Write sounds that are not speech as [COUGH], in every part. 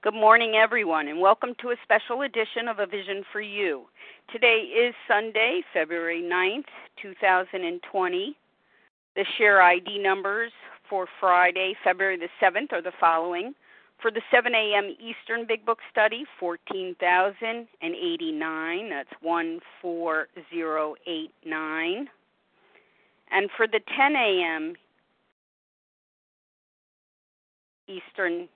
Good morning, everyone, and welcome to a special edition of A Vision for You. Today is Sunday, February 9th, 2020. The share ID numbers for Friday, February the 7th, are the following. For the 7 a.m. Eastern Big Book Study, 14,089. That's 14089. And for the 10 a.m. Eastern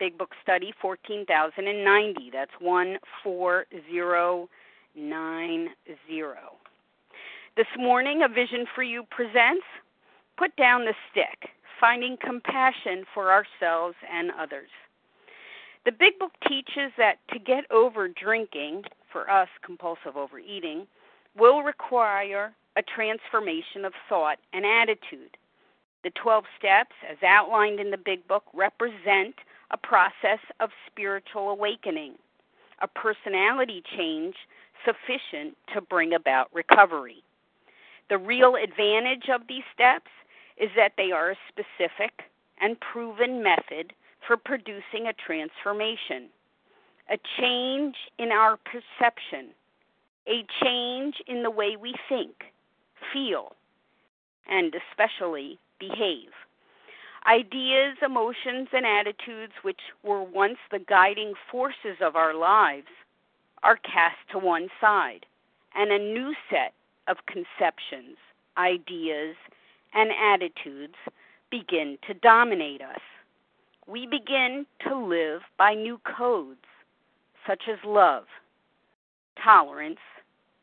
Big Book Study 14090. That's 14090. This morning, A Vision for You presents Put Down the Stick Finding Compassion for Ourselves and Others. The Big Book teaches that to get over drinking, for us, compulsive overeating, will require a transformation of thought and attitude. The 12 steps, as outlined in the Big Book, represent a process of spiritual awakening, a personality change sufficient to bring about recovery. The real advantage of these steps is that they are a specific and proven method for producing a transformation, a change in our perception, a change in the way we think, feel, and especially behave. Ideas, emotions, and attitudes which were once the guiding forces of our lives are cast to one side, and a new set of conceptions, ideas, and attitudes begin to dominate us. We begin to live by new codes, such as love, tolerance,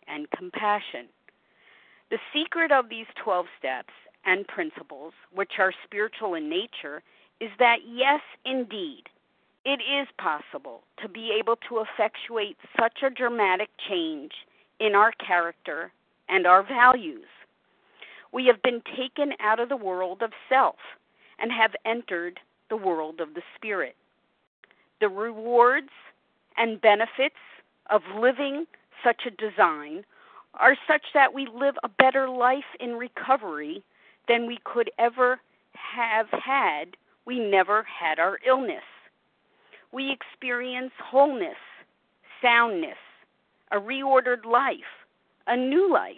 and compassion. The secret of these 12 steps and principles, which are spiritual in nature, is that yes, indeed, it is possible to be able to effectuate such a dramatic change in our character and our values. We have been taken out of the world of self and have entered the world of the spirit. The rewards and benefits of living such a design are such that we live a better life in recovery than we could ever have had we never had our illness. We experience wholeness, soundness, a reordered life, a new life.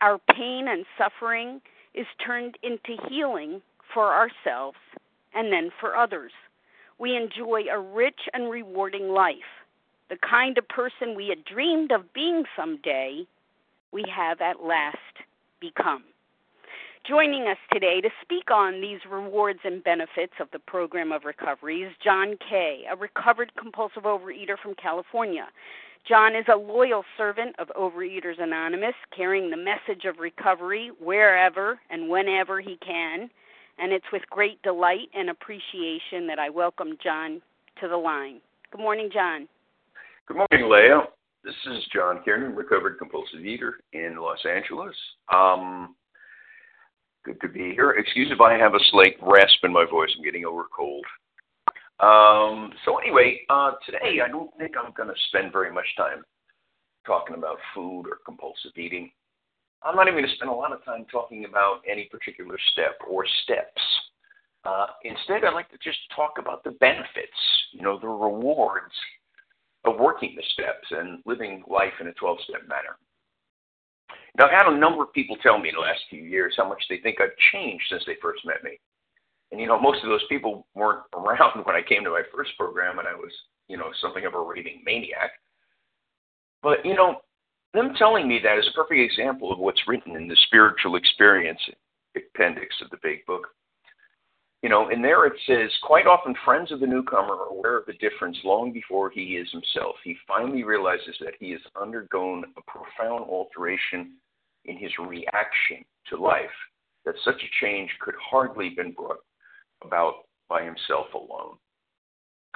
Our pain and suffering is turned into healing for ourselves and then for others. We enjoy a rich and rewarding life. The kind of person we had dreamed of being someday, we have at last become. Joining us today to speak on these rewards and benefits of the program of recovery is John K, a recovered compulsive overeater from California. John is a loyal servant of Overeaters Anonymous, carrying the message of recovery wherever and whenever he can. And it's with great delight and appreciation that I welcome John to the line. Good morning, John. Good morning, Leah. This is John Kiernan, recovered compulsive eater in Los Angeles. Um, Good to be here. Excuse if I have a slight rasp in my voice. I'm getting over a cold. Um, so anyway, uh, today I don't think I'm going to spend very much time talking about food or compulsive eating. I'm not even going to spend a lot of time talking about any particular step or steps. Uh, instead, I'd like to just talk about the benefits, you know, the rewards of working the steps and living life in a 12 step manner. Now, I've had a number of people tell me in the last few years how much they think I've changed since they first met me. And, you know, most of those people weren't [LAUGHS] around when I came to my first program and I was, you know, something of a raving maniac. But, you know, them telling me that is a perfect example of what's written in the spiritual experience appendix of the big book. You know, in there it says, quite often friends of the newcomer are aware of the difference long before he is himself. He finally realizes that he has undergone a profound alteration in his reaction to life, that such a change could hardly have been brought about by himself alone.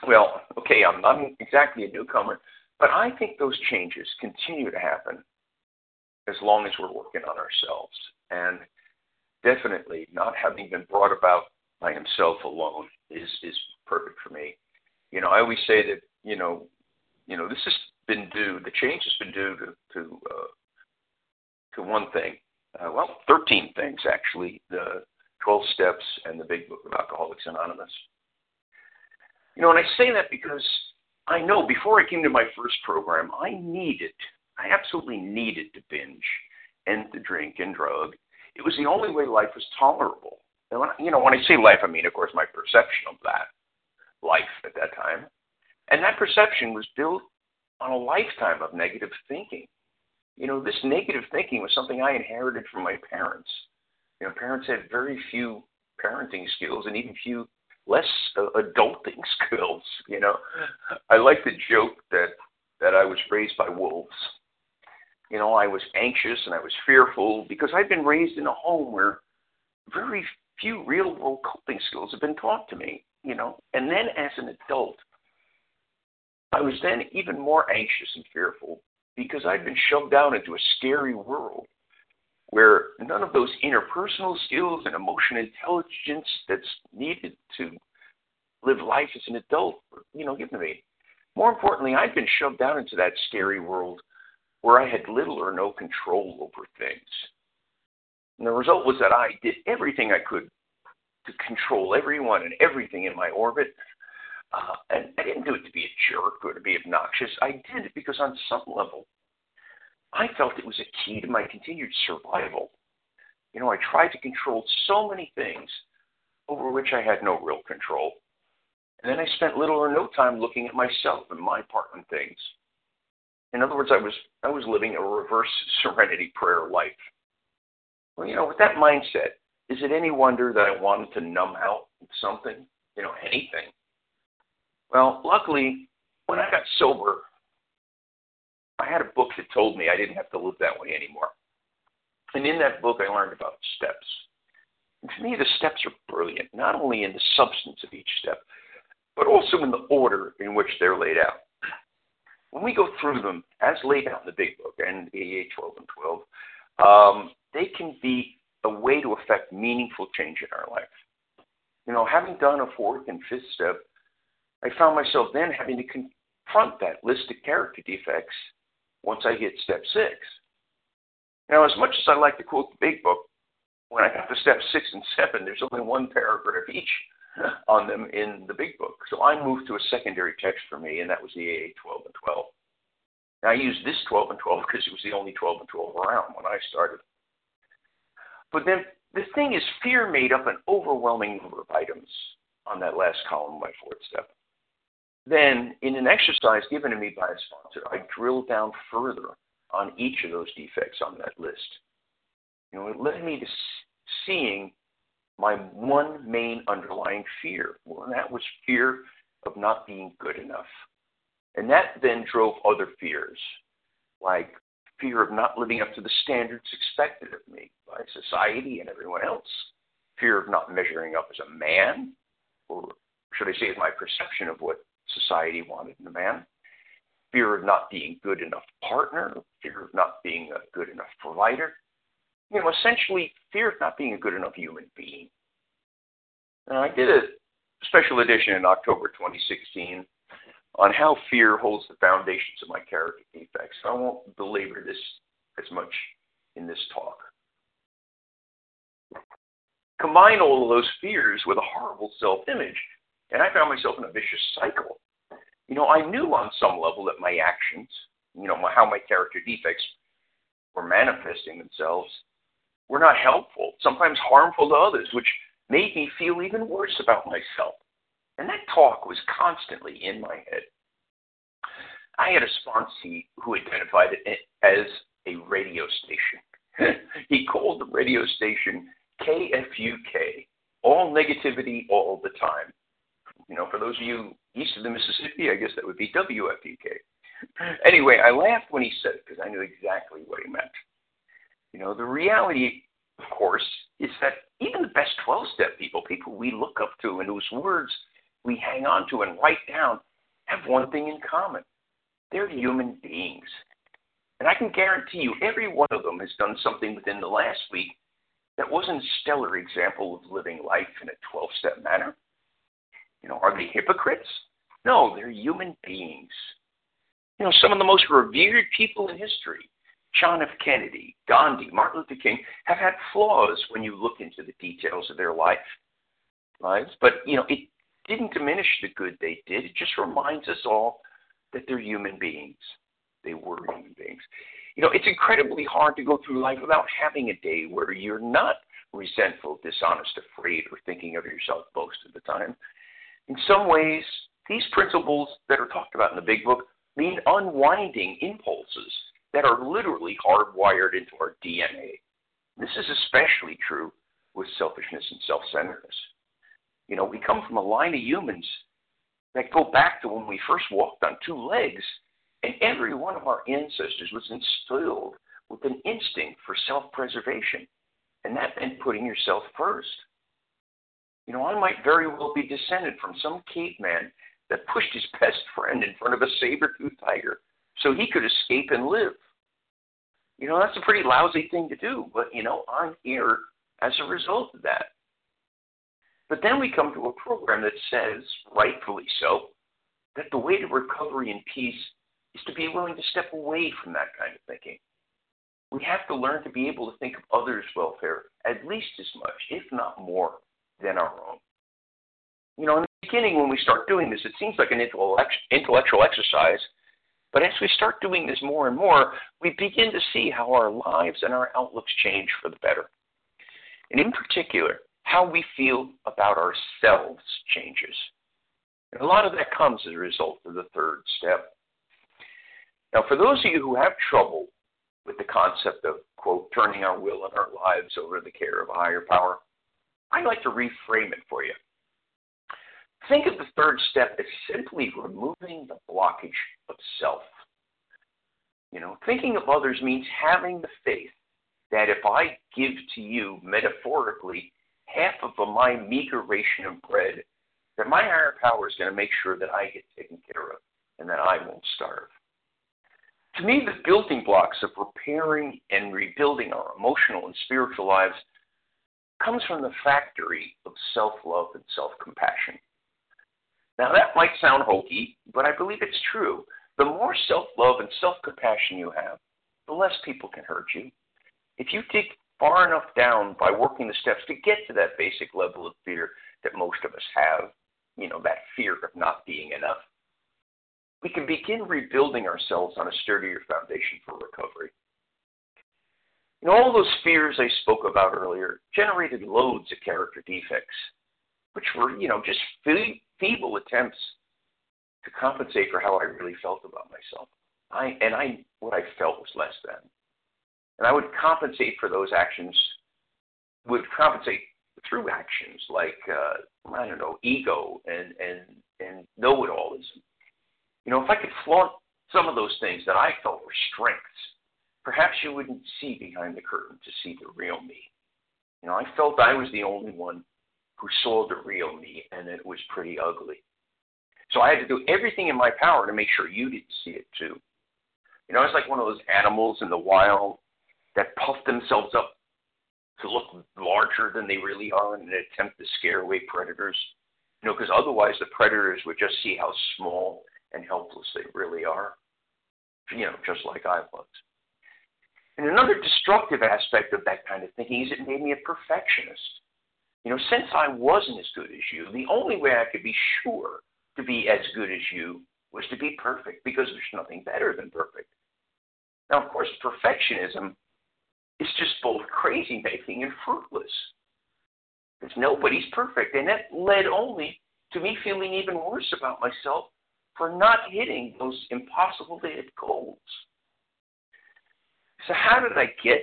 Well, okay, I'm not exactly a newcomer, but I think those changes continue to happen as long as we're working on ourselves. And definitely not having been brought about by himself alone is is perfect for me. You know, I always say that, you know, you know, this has been due the change has been due to to uh, to one thing. Uh, well, 13 things actually, the 12 steps and the big book of Alcoholics Anonymous. You know, and I say that because I know before I came to my first program, I needed, I absolutely needed to binge and to drink and drug. It was the only way life was tolerable. And when, you know, when I say life, I mean, of course, my perception of that life at that time. And that perception was built on a lifetime of negative thinking. You know, this negative thinking was something I inherited from my parents. You know, parents had very few parenting skills and even few less uh, adulting [LAUGHS] skills. You know, I like to joke that that I was raised by wolves. You know, I was anxious and I was fearful because I'd been raised in a home where very few real world coping skills have been taught to me. You know, and then as an adult, I was then even more anxious and fearful because I'd been shoved down into a scary world where none of those interpersonal skills and emotional intelligence that's needed to live life as an adult, you know, given to me. More importantly, I'd been shoved down into that scary world where I had little or no control over things. And the result was that I did everything I could to control everyone and everything in my orbit. Uh, and I didn't do it to be a jerk or to be obnoxious. I did it because on some level, I felt it was a key to my continued survival. You know, I tried to control so many things over which I had no real control. And then I spent little or no time looking at myself and my part in things. In other words, I was I was living a reverse [LAUGHS] serenity prayer life. Well, you know, with that mindset, is it any wonder that I wanted to numb out something, you know, anything? Well, luckily, when I got sober, I had a book that told me I didn't have to live that way anymore. And in that book, I learned about steps. And to me, the steps are brilliant, not only in the substance of each step, but also in the order in which they're laid out. When we go through them, as laid out in the big book and AA 12 and 12, um, they can be a way to affect meaningful change in our life. You know, having done a fourth and fifth step, I found myself then having to confront that list of character defects once I hit step six. Now, as much as I like to quote the big book, when I got to step six and seven, there's only one paragraph each [LAUGHS] on them in the big book. So I moved to a secondary text for me, and that was the AA 12 and 12. Now, I used this 12 and 12 because it was the only 12 and 12 around when I started. But then the thing is, fear made up an overwhelming number of items on that last column of my fourth step. Then, in an exercise given to me by a sponsor, I drilled down further on each of those defects on that list. You know, it led me to seeing my one main underlying fear. Well, and that was fear of not being good enough. And that then drove other fears, like fear of not living up to the standards expected of me by society and everyone else, fear of not measuring up as a man, or should I say, as my perception of what society wanted in a man, fear of not being good enough partner, fear of not being a good enough provider, you know, essentially fear of not being a good enough human being. Now, I did a special edition in October 2016 on how fear holds the foundations of my character defects. I won't belabor this as much in this talk. Combine all of those fears with a horrible self image, and I found myself in a vicious cycle. You know, I knew on some level that my actions, you know, my, how my character defects were manifesting themselves, were not helpful, sometimes harmful to others, which made me feel even worse about myself. And that talk was constantly in my head. I had a sponsee who identified it as a radio station. [LAUGHS] he called the radio station KFUK, all negativity all the time. You know, for those of you east of the Mississippi, I guess that would be WFUK. Anyway, I laughed when he said it because I knew exactly what he meant. You know, the reality, of course, is that even the best 12 step people, people we look up to and whose words we hang on to and write down, have one thing in common they're human beings. And I can guarantee you, every one of them has done something within the last week that wasn't a stellar example of living life in a 12 step manner. You know, are they hypocrites? No, they're human beings. You know, some of the most revered people in history, John F. Kennedy, Gandhi, Martin Luther King, have had flaws when you look into the details of their life lives. But you know, it didn't diminish the good they did. It just reminds us all that they're human beings. They were human beings. You know, it's incredibly hard to go through life without having a day where you're not resentful, dishonest, afraid, or thinking of yourself most of the time. In some ways, these principles that are talked about in the big book mean unwinding impulses that are literally hardwired into our DNA. This is especially true with selfishness and self centeredness. You know, we come from a line of humans that go back to when we first walked on two legs, and every one of our ancestors was instilled with an instinct for self preservation, and that meant putting yourself first. You know, I might very well be descended from some caveman that pushed his best friend in front of a saber-toothed tiger so he could escape and live. You know, that's a pretty lousy thing to do, but, you know, I'm here as a result of that. But then we come to a program that says, rightfully so, that the way to recovery and peace is to be willing to step away from that kind of thinking. We have to learn to be able to think of others' welfare at least as much, if not more, than our own. You know, the beginning, when we start doing this, it seems like an intellectual exercise. But as we start doing this more and more, we begin to see how our lives and our outlooks change for the better. And in particular, how we feel about ourselves changes. And a lot of that comes as a result of the third step. Now, for those of you who have trouble with the concept of, quote, turning our will and our lives over to the care of a higher power, I'd like to reframe it for you. Think of the third step as simply removing the blockage of self. You know, thinking of others means having the faith that if I give to you metaphorically half of my meager ration of bread, that my higher power is going to make sure that I get taken care of and that I won't starve. To me, the building blocks of repairing and rebuilding our emotional and spiritual lives comes from the factory of self love and self compassion. Now, that might sound hokey, but I believe it's true. The more self love and self compassion you have, the less people can hurt you. If you dig far enough down by working the steps to get to that basic level of fear that most of us have, you know, that fear of not being enough, we can begin rebuilding ourselves on a sturdier foundation for recovery. And all those fears I spoke about earlier generated loads of character defects, which were, you know, just feeble attempts to compensate for how I really felt about myself. I and I what I felt was less than. And I would compensate for those actions, would compensate through actions like, uh, I don't know, ego and, and, and know it allism. You know, if I could flaunt some of those things that I felt were strengths, perhaps you wouldn't see behind the curtain to see the real me. You know, I felt I was the only one who saw the real me, and it was pretty ugly. So I had to do everything in my power to make sure you didn't see it too. You know, it's like one of those animals in the wild that puff themselves up to look larger than they really are in an attempt to scare away predators. You know, because otherwise the predators would just see how small and helpless they really are. You know, just like I was. And another destructive aspect of that kind of thinking is it made me a perfectionist. You know, since I wasn't as good as you, the only way I could be sure to be as good as you was to be perfect because there's nothing better than perfect. Now, of course, perfectionism is just both crazy making and fruitless. Because nobody's perfect. And that led only to me feeling even worse about myself for not hitting those impossible to hit goals. So, how did I get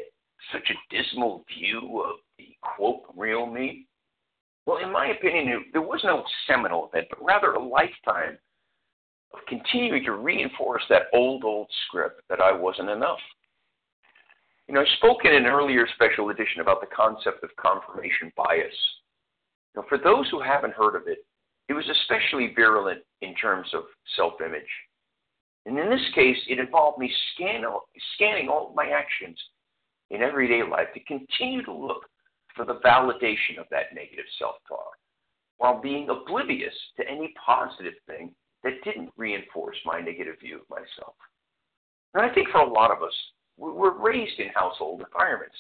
such a dismal view of the quote real me? Well, in my opinion, there was no seminal event, but rather a lifetime of continuing to reinforce that old, old script that I wasn't enough. You know, I spoke in an earlier special edition about the concept of confirmation bias. Now, for those who haven't heard of it, it was especially virulent in terms of self image. And in this case, it involved me scan, scanning all of my actions in everyday life to continue to look for the validation of that negative self talk while being oblivious to any positive thing that didn't reinforce my negative view of myself. And I think for a lot of us, we're raised in household environments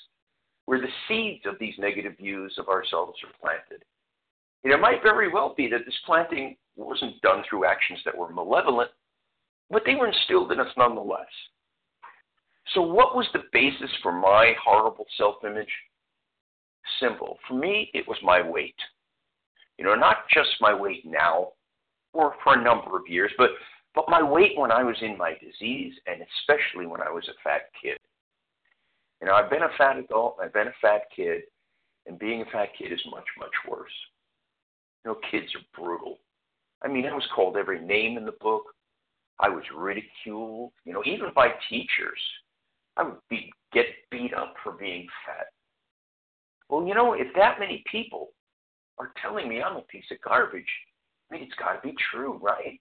where the seeds of these negative views of ourselves are planted. And it might very well be that this planting wasn't done through actions that were malevolent, but they were instilled in us nonetheless. So, what was the basis for my horrible self image? Simple. For me, it was my weight. You know, not just my weight now or for a number of years, but, but my weight when I was in my disease and especially when I was a fat kid. You know, I've been a fat adult, I've been a fat kid, and being a fat kid is much, much worse. You know, kids are brutal. I mean, I was called every name in the book. I was ridiculed, you know, even by teachers. I would be get beat up for being fat. Well, you know, if that many people are telling me I'm a piece of garbage, I mean, it's got to be true, right?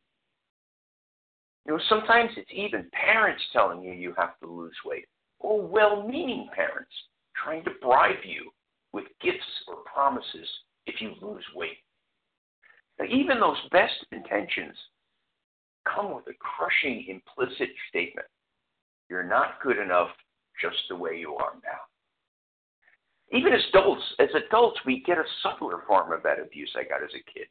You know, sometimes it's even parents telling you you have to lose weight, or well meaning parents trying to bribe you with gifts or promises if you lose weight. Now, even those best intentions come with a crushing implicit statement you're not good enough just the way you are now. Even as adults, as adults, we get a subtler form of that abuse I got as a kid.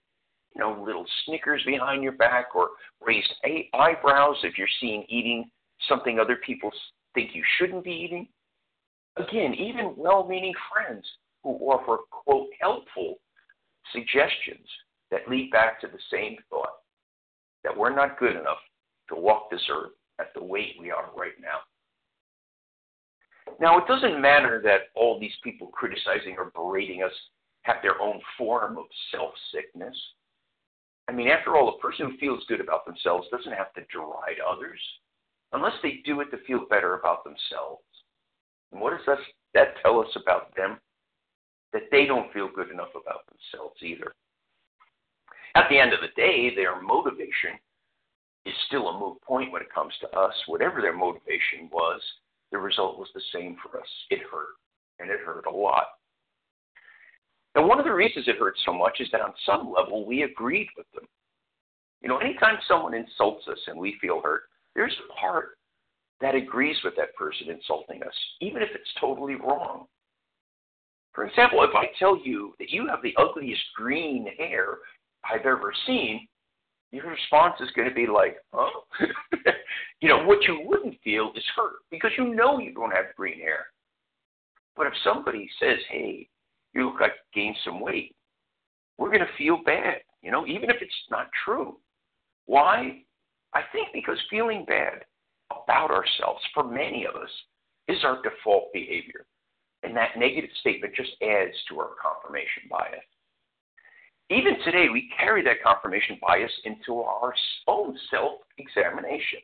You know, little snickers behind your back or raised eyebrows if you're seen eating something other people think you shouldn't be eating. Again, even well meaning friends who offer, quote, helpful suggestions that lead back to the same thought that we're not good enough to walk this earth at the weight we are right now. Now, it doesn't matter that all these people criticizing or berating us have their own form of self sickness. I mean, after all, a person who feels good about themselves doesn't have to deride others unless they do it to feel better about themselves. And what does that, tell us about them? That they don't feel good enough about themselves either. At the end of the day, their motivation is still a moot point when it comes to us. Whatever their motivation was, the result was the same for us. It hurt, and it hurt a lot. And one of the reasons it hurt so much is that on some level we agreed with them. You know, anytime someone insults us and we feel hurt, there's a part that agrees with that person insulting us, even if it's totally wrong. For example, if I tell you that you have the ugliest green hair I've ever seen, your response is going to be like, huh? [LAUGHS] you know, what you wouldn't feel is hurt because you know you don't have green hair. But if somebody says, hey, you look like you gained some weight, we're going to feel bad, you know, even if it's not true. Why? I think because feeling bad about ourselves for many of us is our default behavior. And that negative statement just adds to our confirmation bias. Even today, we carry that confirmation bias into our own self examination.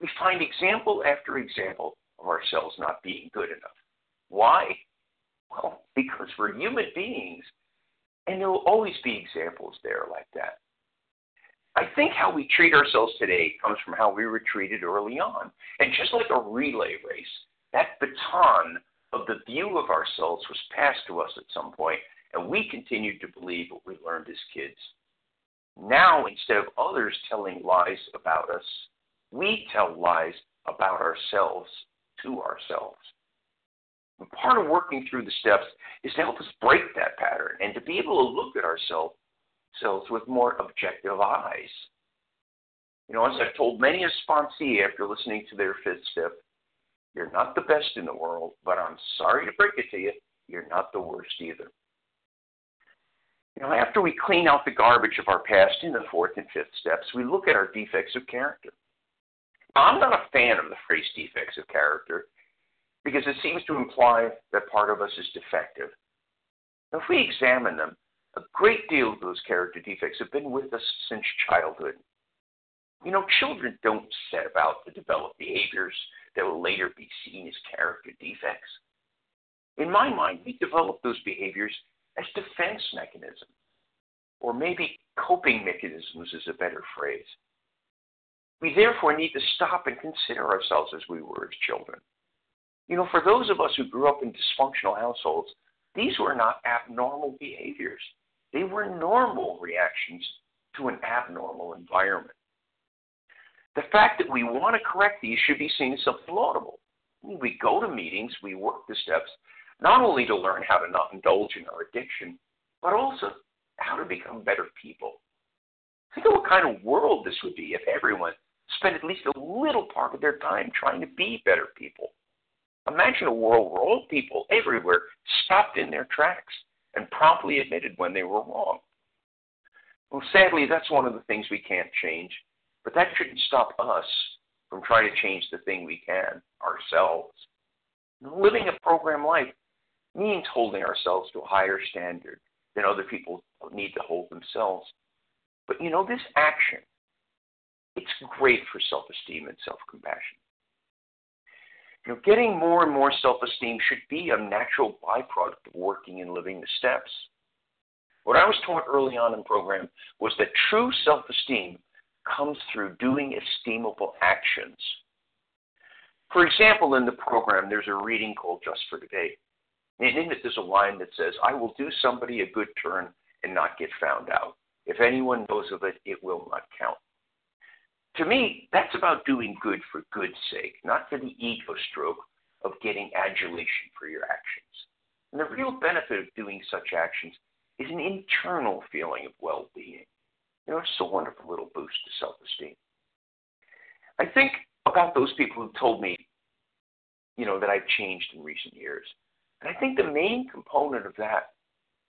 We find example after example of ourselves not being good enough. Why? Well, because we're human beings, and there will always be examples there like that. I think how we treat ourselves today comes from how we were treated early on. And just like a relay race, that baton of the view of ourselves was passed to us at some point, and we continued to believe what we learned as kids. Now, instead of others telling lies about us, we tell lies about ourselves to ourselves. And part of working through the steps is to help us break that pattern and to be able to look at ourselves with more objective eyes. You know, as I've told many a sponsee after listening to their fifth step, you're not the best in the world, but I'm sorry to break it to you, you're not the worst either. You know, after we clean out the garbage of our past in the fourth and fifth steps, we look at our defects of character. I'm not a fan of the phrase defects of character because it seems to imply that part of us is defective. Now, if we examine them, a great deal of those character defects have been with us since childhood. You know, children don't set about to develop behaviors that will later be seen as character defects. In my mind, we develop those behaviors as defense mechanisms, or maybe coping mechanisms is a better phrase. We therefore need to stop and consider ourselves as we were as children. You know, for those of us who grew up in dysfunctional households, these were not abnormal behaviors. They were normal reactions to an abnormal environment. The fact that we want to correct these should be seen as something laudable. We go to meetings, we work the steps, not only to learn how to not indulge in our addiction, but also how to become better people. Think of what kind of world this would be if everyone spent at least a little part of their time trying to be better people. Imagine a world where all people everywhere stopped in their tracks and promptly admitted when they were wrong. Well, sadly, that's one of the things we can't change, but that shouldn't stop us from trying to change the thing we can ourselves. Living a program life means holding ourselves to a higher standard than other people need to hold themselves. But you know, this action, it's great for self esteem and self compassion. You know, getting more and more self esteem should be a natural byproduct of working and living the steps. What I was taught early on in the program was that true self esteem comes through doing esteemable actions. For example, in the program, there's a reading called Just for Today. And in it, there's a line that says, I will do somebody a good turn and not get found out. If anyone knows of it, it will not count. To me, that's about doing good for good's sake, not for the ego stroke of getting adulation for your actions. And the real benefit of doing such actions is an internal feeling of well being. You know, it's a wonderful little boost to self esteem. I think about those people who told me, you know, that I've changed in recent years. And I think the main component of that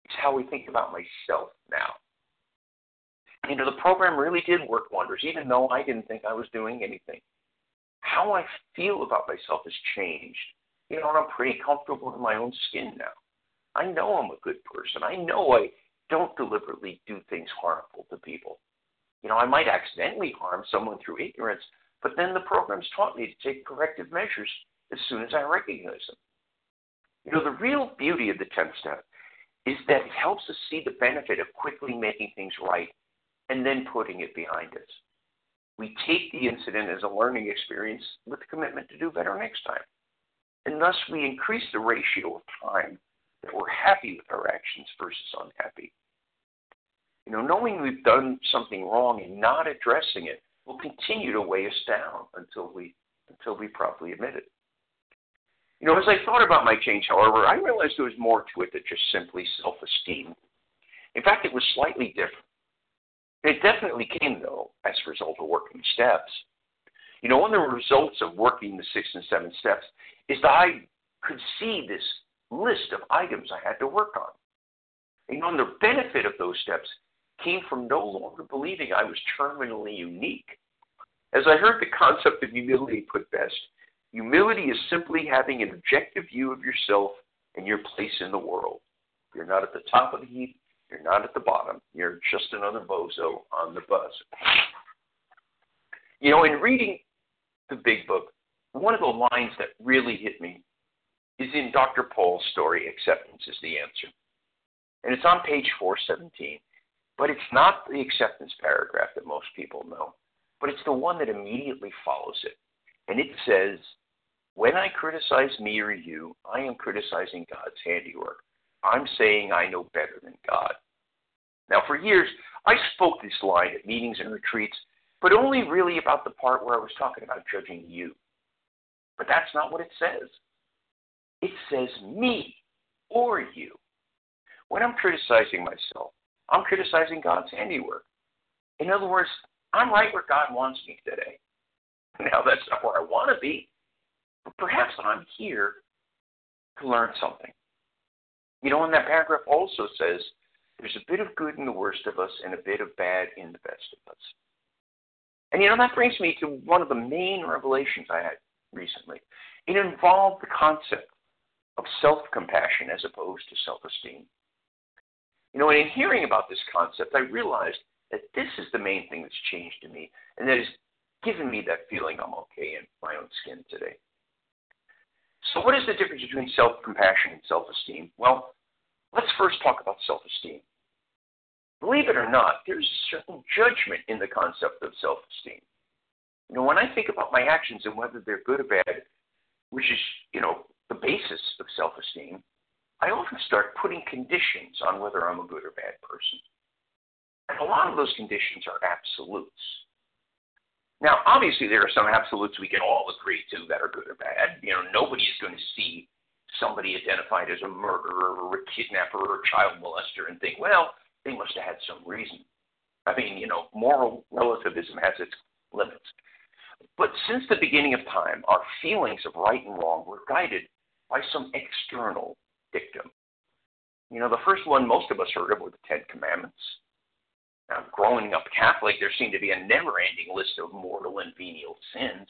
is how we think about myself now. You know, the program really did work wonders, even though I didn't think I was doing anything. How I feel about myself has changed. You know, and I'm pretty comfortable in my own skin now. I know I'm a good person. I know I don't deliberately do things harmful to people. You know, I might accidentally harm someone through ignorance, but then the program's taught me to take corrective measures as soon as I recognize them. You know, the real beauty of the 10th step is that it helps us see the benefit of quickly making things right and then putting it behind us. We take the incident as a learning experience with the commitment to do better next time. And thus, we increase the ratio of time that we're happy with our actions versus unhappy. You know, knowing we've done something wrong and not addressing it will continue to weigh us down until we until we properly admit it. You know, as I thought about my change, however, I realized there was more to it than just simply self-esteem. In fact, it was slightly different. It definitely came, though, as a result of working steps. You know, one of the results of working the six and seven steps is that I could see this list of items I had to work on. And the benefit of those steps came from no longer believing I was terminally unique. As I heard the concept of humility put best, humility is simply having an objective view of yourself and your place in the world. You're not at the top of the heap, you're not at the bottom, you're just another bozo on the bus. You know, in reading the big book, one of the lines that really hit me is in Dr. Paul's story, Acceptance is the Answer. And it's on page 417. But it's not the acceptance paragraph that most people know, but it's the one that immediately follows it. And it says, When I criticize me or you, I am criticizing God's handiwork. I'm saying I know better than God. Now, for years, I spoke this line at meetings and retreats, but only really about the part where I was talking about judging you. But that's not what it says. It says me or you. When I'm criticizing myself, I'm criticizing God's handiwork. In other words, I'm right where God wants me today. Now, that's not where I want to be, but perhaps I'm here to learn something. You know, and that paragraph also says there's a bit of good in the worst of us and a bit of bad in the best of us. And you know, that brings me to one of the main revelations I had recently. It involved the concept of self compassion as opposed to self esteem. You know, and in hearing about this concept, I realized that this is the main thing that's changed in me, and that has given me that feeling I'm okay in my own skin today. So, what is the difference between self compassion and self esteem? Well, let's first talk about self esteem. Believe it or not, there's a certain judgment in the concept of self esteem. You know, when I think about my actions and whether they're good or bad, which is, you know, the basis of self esteem, I often start putting conditions on whether I'm a good or bad person. And a lot of those conditions are absolutes. Now, obviously, there are some absolutes we can all agree to that are good or bad. You know, nobody is going to see somebody identified as a murderer or a kidnapper or a child molester and think, well, they must have had some reason. I mean, you know, moral relativism has its limits. But since the beginning of time, our feelings of right and wrong were guided by some external dictum. You know, the first one most of us heard of were the Ten Commandments. Now, growing up Catholic, there seemed to be a never ending list of mortal and venial sins.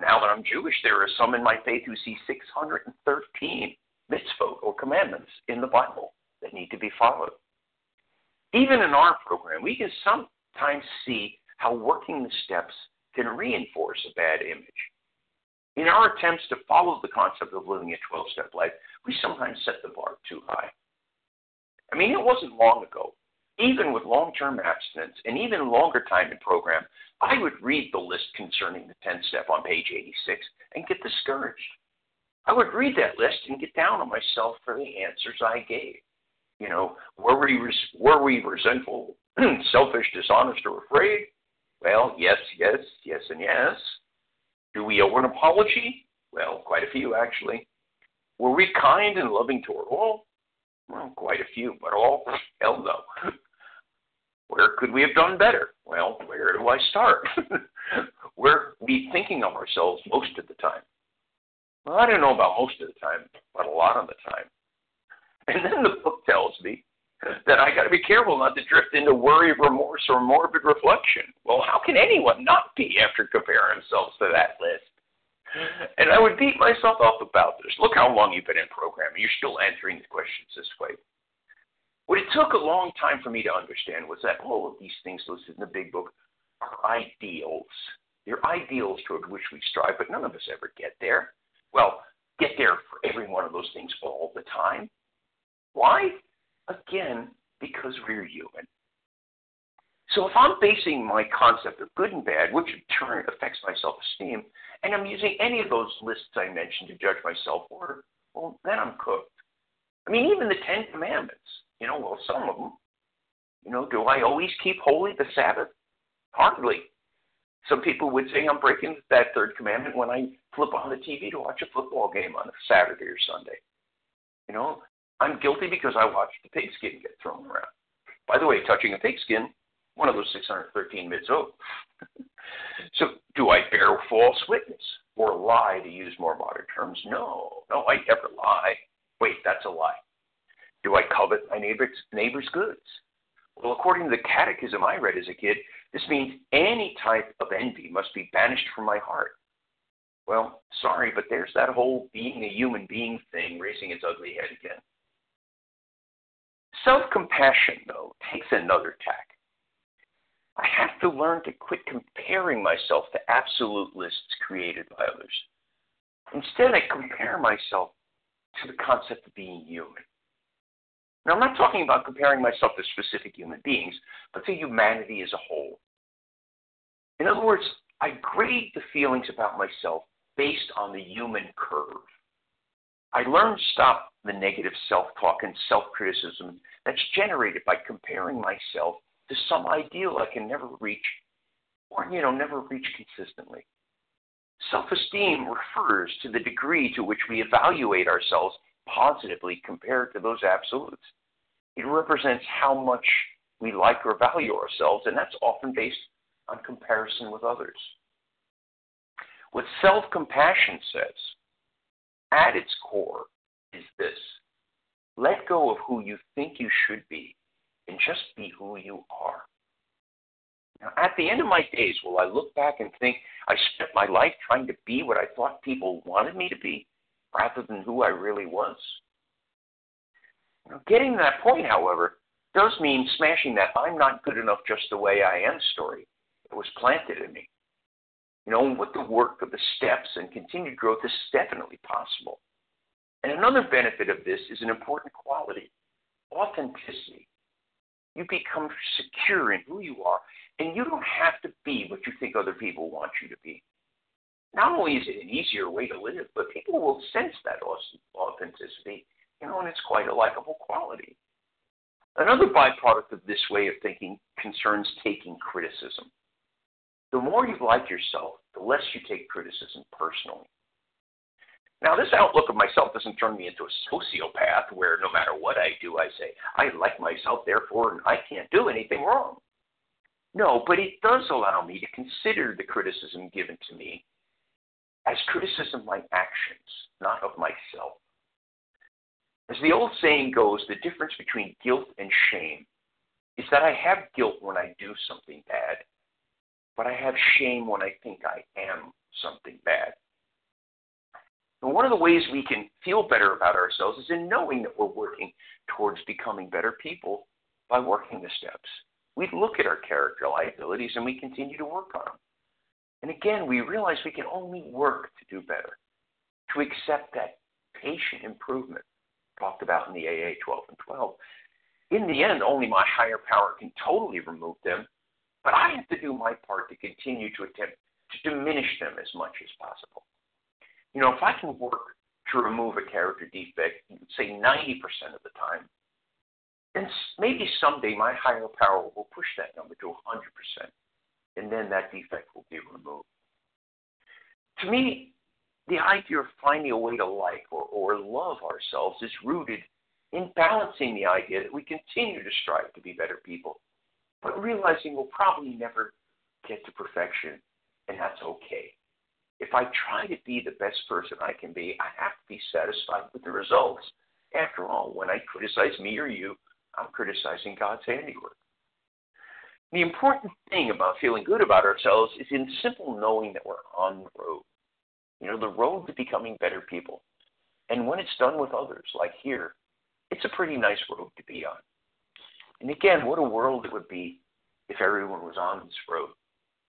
Now that I'm Jewish, there are some in my faith who see 613 mitzvot or commandments in the Bible that need to be followed. Even in our program, we can sometimes see how working the steps can reinforce a bad image. In our attempts to follow the concept of living a 12 step life, we sometimes set the bar too high. I mean, it wasn't long ago, even with long term abstinence and even longer time in program, I would read the list concerning the 10 step on page 86 and get discouraged. I would read that list and get down on myself for the answers I gave. You know, were we, were we resentful, [CLEARS THROAT] selfish, dishonest, or afraid? Well, yes, yes, yes, and yes. Do we owe an apology? Well, quite a few, actually. Were we kind and loving toward all? Well, quite a few, but all? Hell no. [LAUGHS] Where could we have done better? Well, where do I start? [LAUGHS] Were we thinking of ourselves most of the time? Well, I don't know about most of the time, but a lot of the time. And then the book tells me that I got to be careful not to drift into worry, remorse, or morbid reflection. Well, how can anyone not be after comparing themselves to that list? And I would beat myself up about this. Look how long you've been in programming. You're still answering the questions this way. What it took a long time for me to understand was that all of these things listed in the big book are ideals. They're ideals toward which we strive, but none of us ever get there. Well, get there for every one of those things all the time. Why? Again, because we're human. So if I'm basing my concept of good and bad, which in turn affects my self esteem, and I'm using any of those lists I mentioned to judge my self worth, well, then I'm cooked. I mean, even the Ten Commandments, you know, well, some of them. You know, do I always keep holy the Sabbath? Hardly. Some people would say I'm breaking that third commandment when I flip on the TV to watch a football game on a Saturday or Sunday. You know, I'm guilty because I watched the pigskin get thrown around. By the way, touching a pigskin, one of those 613 mitzvot. [LAUGHS] so, do I bear false witness or lie, to use more modern terms? No, no, I never lie. Wait, that's a lie. Do I covet my neighbor's, neighbor's goods? Well, according to the catechism I read as a kid, this means any type of envy must be banished from my heart. Well, sorry, but there's that whole being a human being thing raising its ugly head again. Self compassion, though, takes another tack. I have to learn to quit comparing myself to absolute lists created by others. Instead, I compare myself to the concept of being human. Now, I'm not talking about comparing myself to specific human beings, but to humanity as a whole. In other words, I grade the feelings about myself based on the human curve. I learned to stop the negative self talk and self criticism that's generated by comparing myself to some ideal I can never reach or, you know, never reach consistently. Self esteem refers to the degree to which we evaluate ourselves positively compared to those absolutes. It represents how much we like or value ourselves, and that's often based on comparison with others. What self compassion says at its core is this let go of who you think you should be and just be who you are. Now, at the end of my days, will I look back and think I spent my life trying to be what I thought people wanted me to be rather than who I really was? Now, getting that point, however, does mean smashing that I'm not good enough just the way I am story that was planted in me. You know, with the work of the steps and continued growth, is definitely possible. And another benefit of this is an important quality authenticity. You become secure in who you are, and you don't have to be what you think other people want you to be. Not only is it an easier way to live, but people will sense that authenticity, you know, and it's quite a likable quality. Another byproduct of this way of thinking concerns taking criticism. The more you like yourself, the less you take criticism personally. Now, this outlook of myself doesn't turn me into a sociopath where no matter what I do, I say, I like myself, therefore and I can't do anything wrong. No, but it does allow me to consider the criticism given to me as criticism of my actions, not of myself. As the old saying goes, the difference between guilt and shame is that I have guilt when I do something bad, but I have shame when I think I am something bad. And one of the ways we can feel better about ourselves is in knowing that we're working towards becoming better people by working the steps. We look at our character liabilities and we continue to work on them. And again, we realize we can only work to do better, to accept that patient improvement talked about in the AA 12 and 12. In the end, only my higher power can totally remove them, but I have to do my part to continue to attempt to diminish them as much as possible. You know, if I can work to remove a character defect, say 90% of the time, then maybe someday my higher power will push that number to 100%, and then that defect will be removed. To me, the idea of finding a way to like or, or love ourselves is rooted in balancing the idea that we continue to strive to be better people, but realizing we'll probably never get to perfection, and that's okay. If I try to be the best person I can be, I have to be satisfied with the results. After all, when I criticize me or you, I'm criticizing God's handiwork. The important thing about feeling good about ourselves is in simple knowing that we're on the road. You know, the road to becoming better people. And when it's done with others, like here, it's a pretty nice road to be on. And again, what a world it would be if everyone was on this road.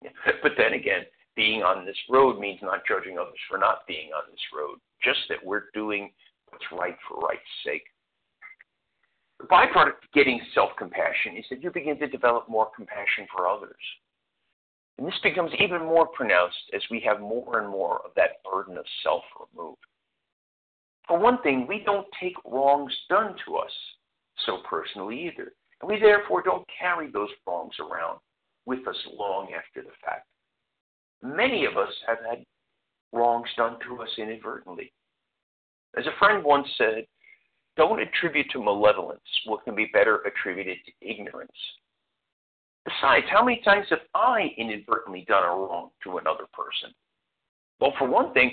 [LAUGHS] But then again, being on this road means not judging others for not being on this road, just that we're doing what's right for right's sake. The byproduct of getting self compassion is that you begin to develop more compassion for others. And this becomes even more pronounced as we have more and more of that burden of self removed. For one thing, we don't take wrongs done to us so personally either. And we therefore don't carry those wrongs around with us long after the fact. Many of us have had wrongs done to us inadvertently. As a friend once said, don't attribute to malevolence what can be better attributed to ignorance. Besides, how many times have I inadvertently done a wrong to another person? Well, for one thing,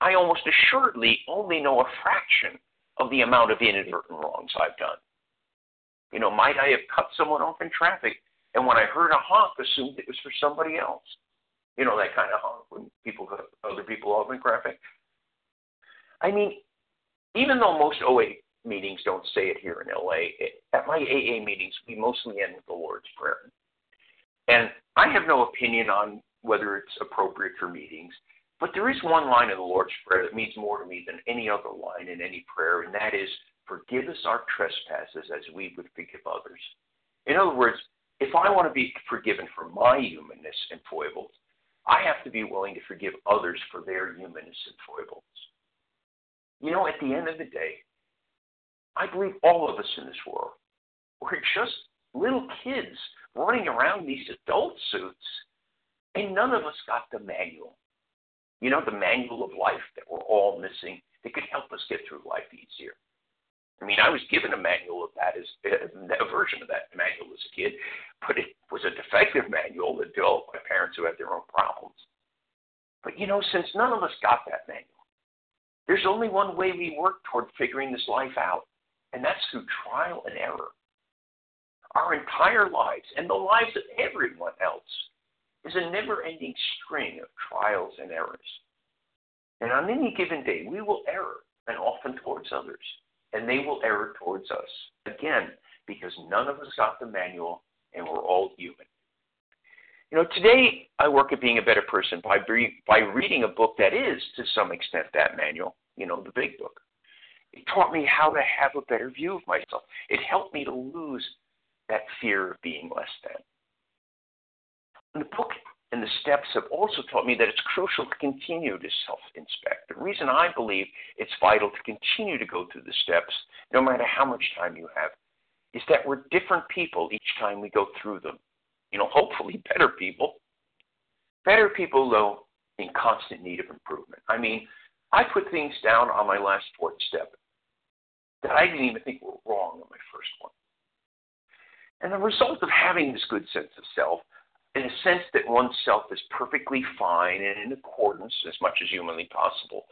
I almost assuredly only know a fraction of the amount of inadvertent wrongs I've done. You know, might I have cut someone off in traffic and when I heard a honk assumed it was for somebody else? You know, that kind of honk when people cut other people off in traffic. I mean, even though most OA meetings don't say it here in LA, at my AA meetings, we mostly end with the Lord's Prayer. And I have no opinion on whether it's appropriate for meetings, but there is one line in the Lord's Prayer that means more to me than any other line in any prayer, and that is, Forgive us our trespasses as we would forgive others. In other words, if I want to be forgiven for my humanness and foibles, I have to be willing to forgive others for their humanness and foibles. You know, at the end of the day, I believe all of us in this world, we're just little kids running around these adult suits, and none of us got the manual. You know, the manual of life that we're all missing that could help us get through life easier. I mean, I was given a manual of that as a version of that manual as a kid, but it was a defective manual that developed by parents who had their own problems. But you know, since none of us got that manual, there's only one way we work toward figuring this life out, and that's through trial and error. Our entire lives and the lives of everyone else is a never ending string of trials and errors. And on any given day, we will err, and often towards others, and they will err towards us. Again, because none of us got the manual, and we're all human. You know, today I work at being a better person by, by reading a book that is, to some extent, that manual, you know, the big book. It taught me how to have a better view of myself. It helped me to lose that fear of being less than. And the book and the steps have also taught me that it's crucial to continue to self inspect. The reason I believe it's vital to continue to go through the steps, no matter how much time you have, is that we're different people each time we go through them. You know, hopefully better people. Better people, though, in constant need of improvement. I mean, I put things down on my last fourth step that I didn't even think were wrong on my first one. And the result of having this good sense of self, in a sense that oneself is perfectly fine and in accordance, as much as humanly possible,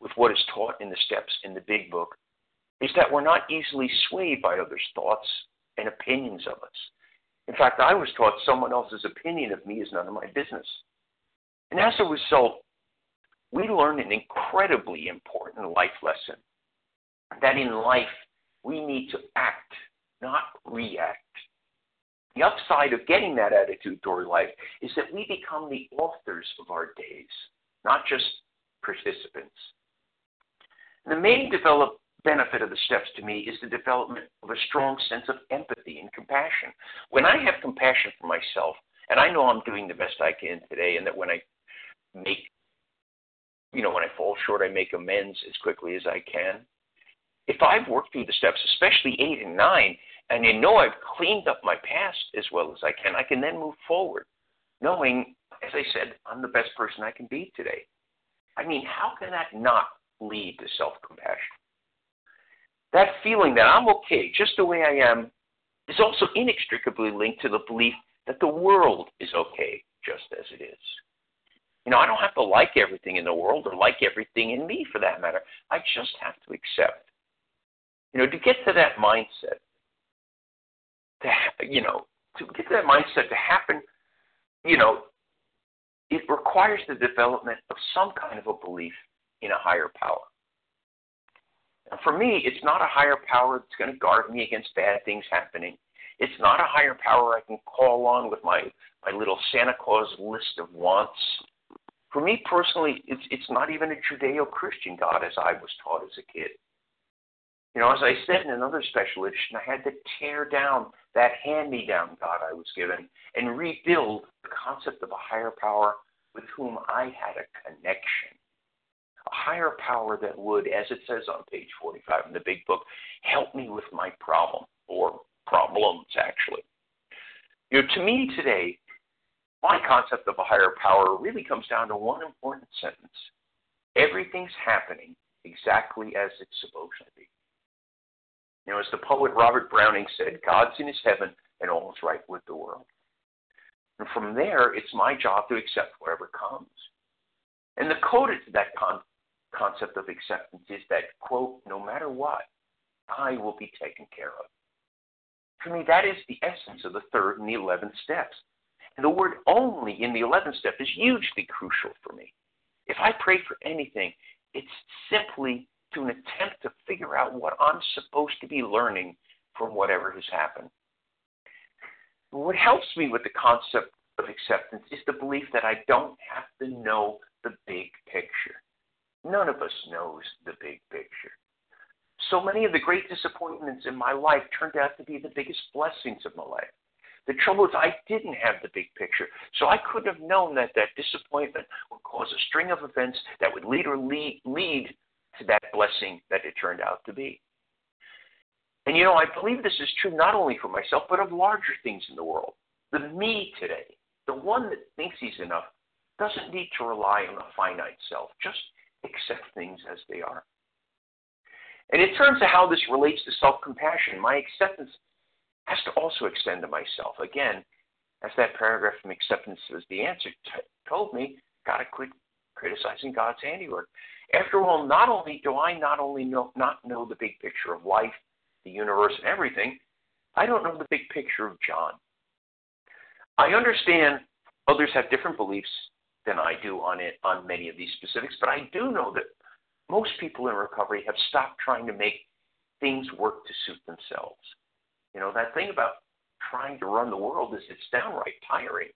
with what is taught in the steps in the big book, is that we're not easily swayed by others' thoughts and opinions of us. In fact, I was taught someone else's opinion of me is none of my business. And as a result, we learn an incredibly important life lesson that in life we need to act, not react. The upside of getting that attitude toward life is that we become the authors of our days, not just participants. The main develop, benefit of the steps to me is the development of a strong sense of empathy and compassion. When I have compassion for myself, and I know I'm doing the best I can today, and that when I make, you know, when I fall short, I make amends as quickly as I can. If I've worked through the steps, especially eight and nine, and you know I've cleaned up my past as well as I can, I can then move forward, knowing, as I said, I'm the best person I can be today. I mean, how can that not lead to self compassion? That feeling that I'm okay just the way I am is also inextricably linked to the belief that the world is okay just as it is. You know, I don't have to like everything in the world or like everything in me for that matter. I just have to accept. You know, to get to that mindset, to you know, to get that mindset to happen, you know, it requires the development of some kind of a belief in a higher power. And for me, it's not a higher power that's going to guard me against bad things happening. It's not a higher power I can call on with my, my little Santa Claus list of wants. For me personally, it's, it's not even a Judeo Christian God as I was taught as a kid. You know, as I said in another special edition, I had to tear down that hand me down God I was given and rebuild the concept of a higher power with whom I had a connection a higher power that would, as it says on page 45 in the big book, help me with my problem or problems, actually. You know, to me today, my concept of a higher power really comes down to one important sentence everything's happening exactly as it's supposed to be. Know, as the poet Robert Browning said, God's in his heaven and all is right with the world. And from there, it's my job to accept whatever comes. And the code to that con- concept of acceptance is that, quote, no matter what, I will be taken care of. For me, that is the essence of the third and the eleventh steps. And the word only in the eleventh step is hugely crucial for me. If I pray for anything, it's simply to an attempt to figure out what I'm supposed to be learning from whatever has happened. What helps me with the concept of acceptance is the belief that I don't have to know the big picture. None of us knows the big picture. So many of the great disappointments in my life turned out to be the biggest blessings of my life. The trouble is, I didn't have the big picture, so I couldn't have known that that disappointment would cause a string of events that would lead or lead, lead to that blessing that it turned out to be. And you know, I believe this is true not only for myself, but of larger things in the world. The me today, the one that thinks he's enough, doesn't need to rely on a finite self. Just accept things as they are. And in terms of how this relates to self compassion, my acceptance has to also extend to myself. Again, as that paragraph from acceptance as the answer t- told me, gotta quit criticizing God's handiwork. After all, not only do I not only know, not know the big picture of life, the universe, and everything, I don't know the big picture of John. I understand others have different beliefs than I do on it on many of these specifics, but I do know that most people in recovery have stopped trying to make things work to suit themselves. You know, that thing about trying to run the world is it's downright tiring.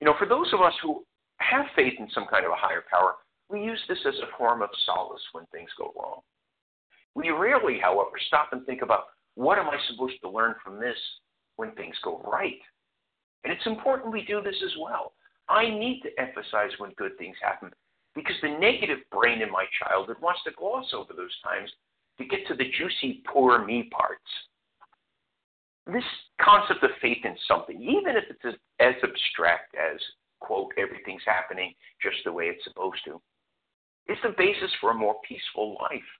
You know, for those of us who have faith in some kind of a higher power, we use this as a form of solace when things go wrong. We rarely, however, stop and think about what am I supposed to learn from this when things go right? And it's important we do this as well. I need to emphasize when good things happen because the negative brain in my childhood wants to gloss over those times to get to the juicy poor me parts. This concept of faith in something, even if it's as abstract as, quote, everything's happening just the way it's supposed to, is the basis for a more peaceful life.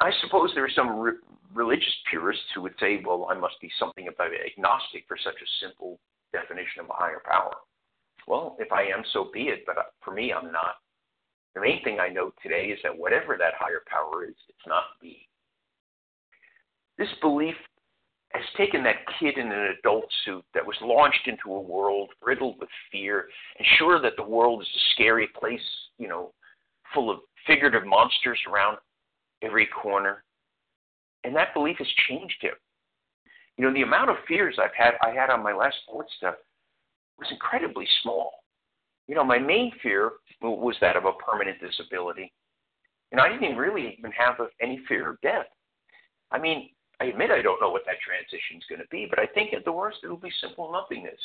I suppose there are some re- religious purists who would say, well, I must be something of an agnostic for such a simple definition of a higher power. Well, if I am, so be it, but uh, for me, I'm not. The main thing I know today is that whatever that higher power is, it's not me. This belief has taken that kid in an adult suit that was launched into a world riddled with fear and sure that the world is a scary place, you know, full of figurative monsters around every corner. And that belief has changed him. You know, the amount of fears I've had I had on my last fourth step was incredibly small. You know, my main fear was that of a permanent disability. And I didn't even really even have any fear of death. I mean, I admit I don't know what that transition is going to be, but I think at the worst it'll be simple nothingness.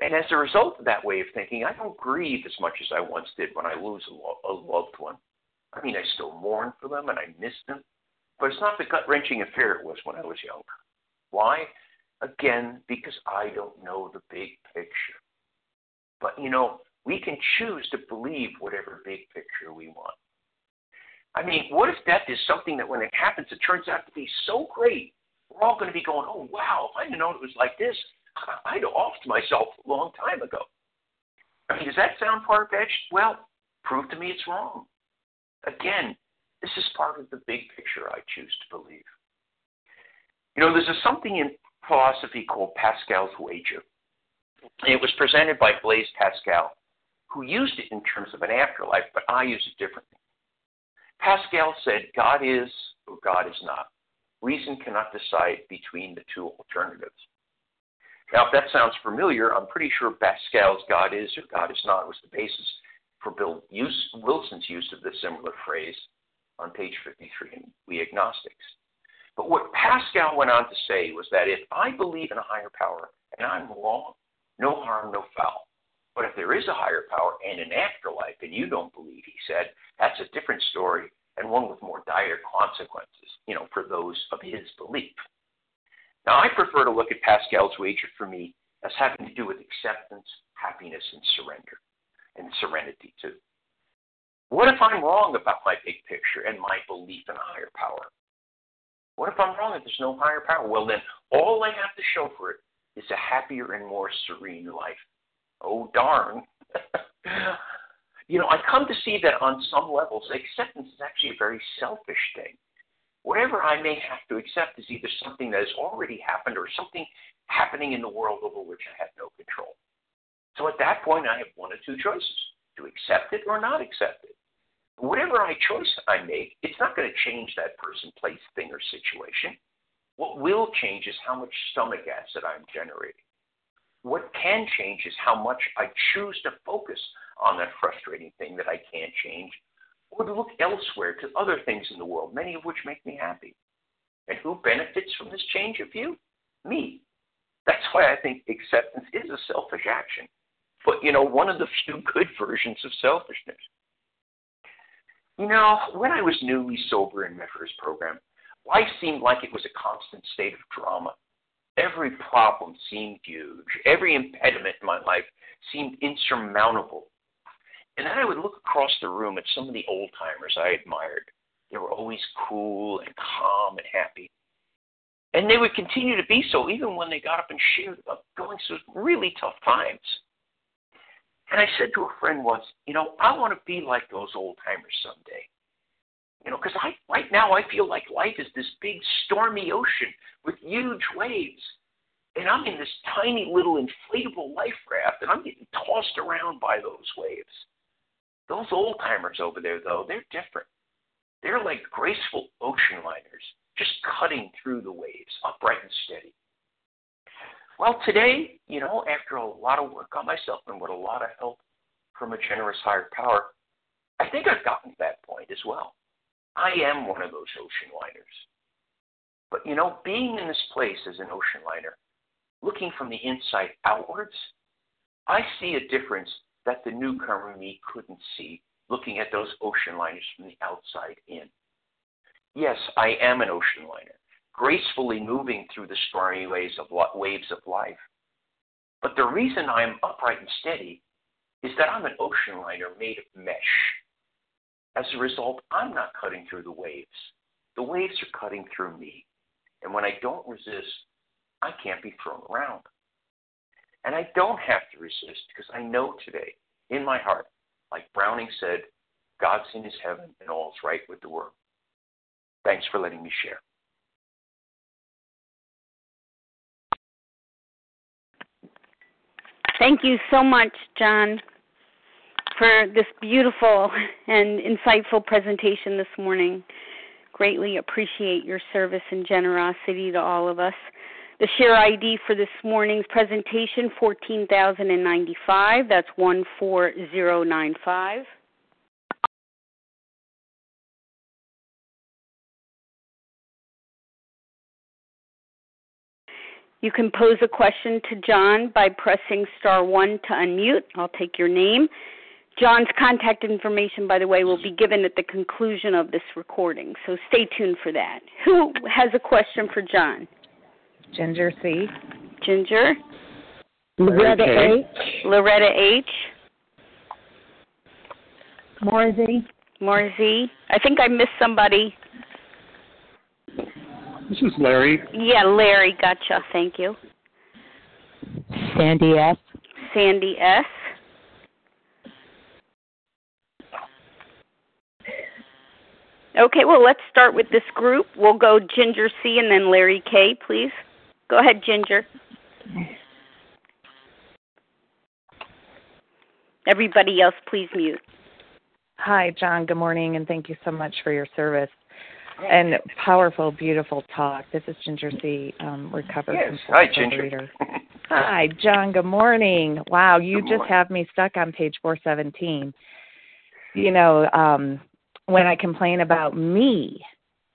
And as a result of that way of thinking, I don't grieve as much as I once did when I lose a, lo- a loved one. I mean, I still mourn for them and I miss them, but it's not the gut wrenching affair it was when I was younger. Why? Again, because I don't know the big picture. But you know, we can choose to believe whatever big picture we want. I mean, what if death is something that when it happens, it turns out to be so great? We're all going to be going, oh, wow, if I didn't know it was like this, I'd offed myself a long time ago. I mean, does that sound far fetched? Well, prove to me it's wrong. Again, this is part of the big picture I choose to believe. You know, there's a something in philosophy called Pascal's wager. It was presented by Blaise Pascal, who used it in terms of an afterlife, but I use it differently. Pascal said, God is or God is not. Reason cannot decide between the two alternatives. Now, if that sounds familiar, I'm pretty sure Pascal's God is or God is not was the basis for Bill Wilson's use of this similar phrase on page 53 in We Agnostics. But what Pascal went on to say was that if I believe in a higher power and I'm wrong, no harm, no foul. But if there is a higher power and an afterlife and you don't believe, he said, that's a different story and one with more dire consequences, you know, for those of his belief. Now, I prefer to look at Pascal's wager for me as having to do with acceptance, happiness, and surrender, and serenity too. What if I'm wrong about my big picture and my belief in a higher power? What if I'm wrong if there's no higher power? Well, then all I have to show for it is a happier and more serene life. Oh, darn. [LAUGHS] you know, I come to see that on some levels, acceptance is actually a very selfish thing. Whatever I may have to accept is either something that has already happened or something happening in the world over which I have no control. So at that point, I have one of two choices to accept it or not accept it. Whatever I choice I make, it's not going to change that person, place, thing, or situation. What will change is how much stomach acid I'm generating. What can change is how much I choose to focus on that frustrating thing that I can't change, or to look elsewhere to other things in the world, many of which make me happy. And who benefits from this change of view? Me. That's why I think acceptance is a selfish action, but you know, one of the few good [LAUGHS] versions of selfishness. You know, when I was newly sober in my first program, life seemed like it was a constant state of drama. Every problem seemed huge. Every impediment in my life seemed insurmountable. And then I would look across the room at some of the old timers I admired. They were always cool and calm and happy. And they would continue to be so even when they got up and shared about going through really tough times. And I said to a friend once, you know, I want to be like those old timers someday. You know, because I right now I feel like life is this big stormy ocean with huge waves, and I'm in this tiny little inflatable life raft, and I'm getting tossed around by those waves. Those old timers over there, though, they're different. They're like graceful ocean liners, just cutting through the waves, upright and steady. Well, today, you know, after a lot of work on myself and with a lot of help from a generous higher power, I think I've gotten to that point as well. I am one of those ocean liners. But you know, being in this place as an ocean liner, looking from the inside outwards, I see a difference that the newcomer me couldn't see looking at those ocean liners from the outside in. Yes, I am an ocean liner, gracefully moving through the stormy waves of, waves of life. But the reason I'm upright and steady is that I'm an ocean liner made of mesh As a result, I'm not cutting through the waves. The waves are cutting through me. And when I don't resist, I can't be thrown around. And I don't have to resist because I know today in my heart, like Browning said, God's in his heaven and all's right with the world. Thanks for letting me share. Thank you so much, John, for this beautiful and insightful presentation this morning. Greatly appreciate your service and generosity to all of us. The share ID for this morning's presentation 14095. That's 14095. You can pose a question to John by pressing star one to unmute. I'll take your name. John's contact information, by the way, will be given at the conclusion of this recording, so stay tuned for that. Who has a question for John? Ginger C. Ginger. Loretta H. Loretta H. Maura Z. Morzy. I think I missed somebody. This is Larry. Yeah, Larry. Gotcha. Thank you. Sandy S. Sandy S. Okay, well, let's start with this group. We'll go Ginger C and then Larry K, please. Go ahead, Ginger. Everybody else, please mute. Hi, John. Good morning, and thank you so much for your service and powerful, beautiful talk. This is Ginger C, um, recovered yes. Hi, Ginger. Reader. Hi, John. Good morning. Wow, you Good just have me stuck on page 417. You know, um, when I complain about me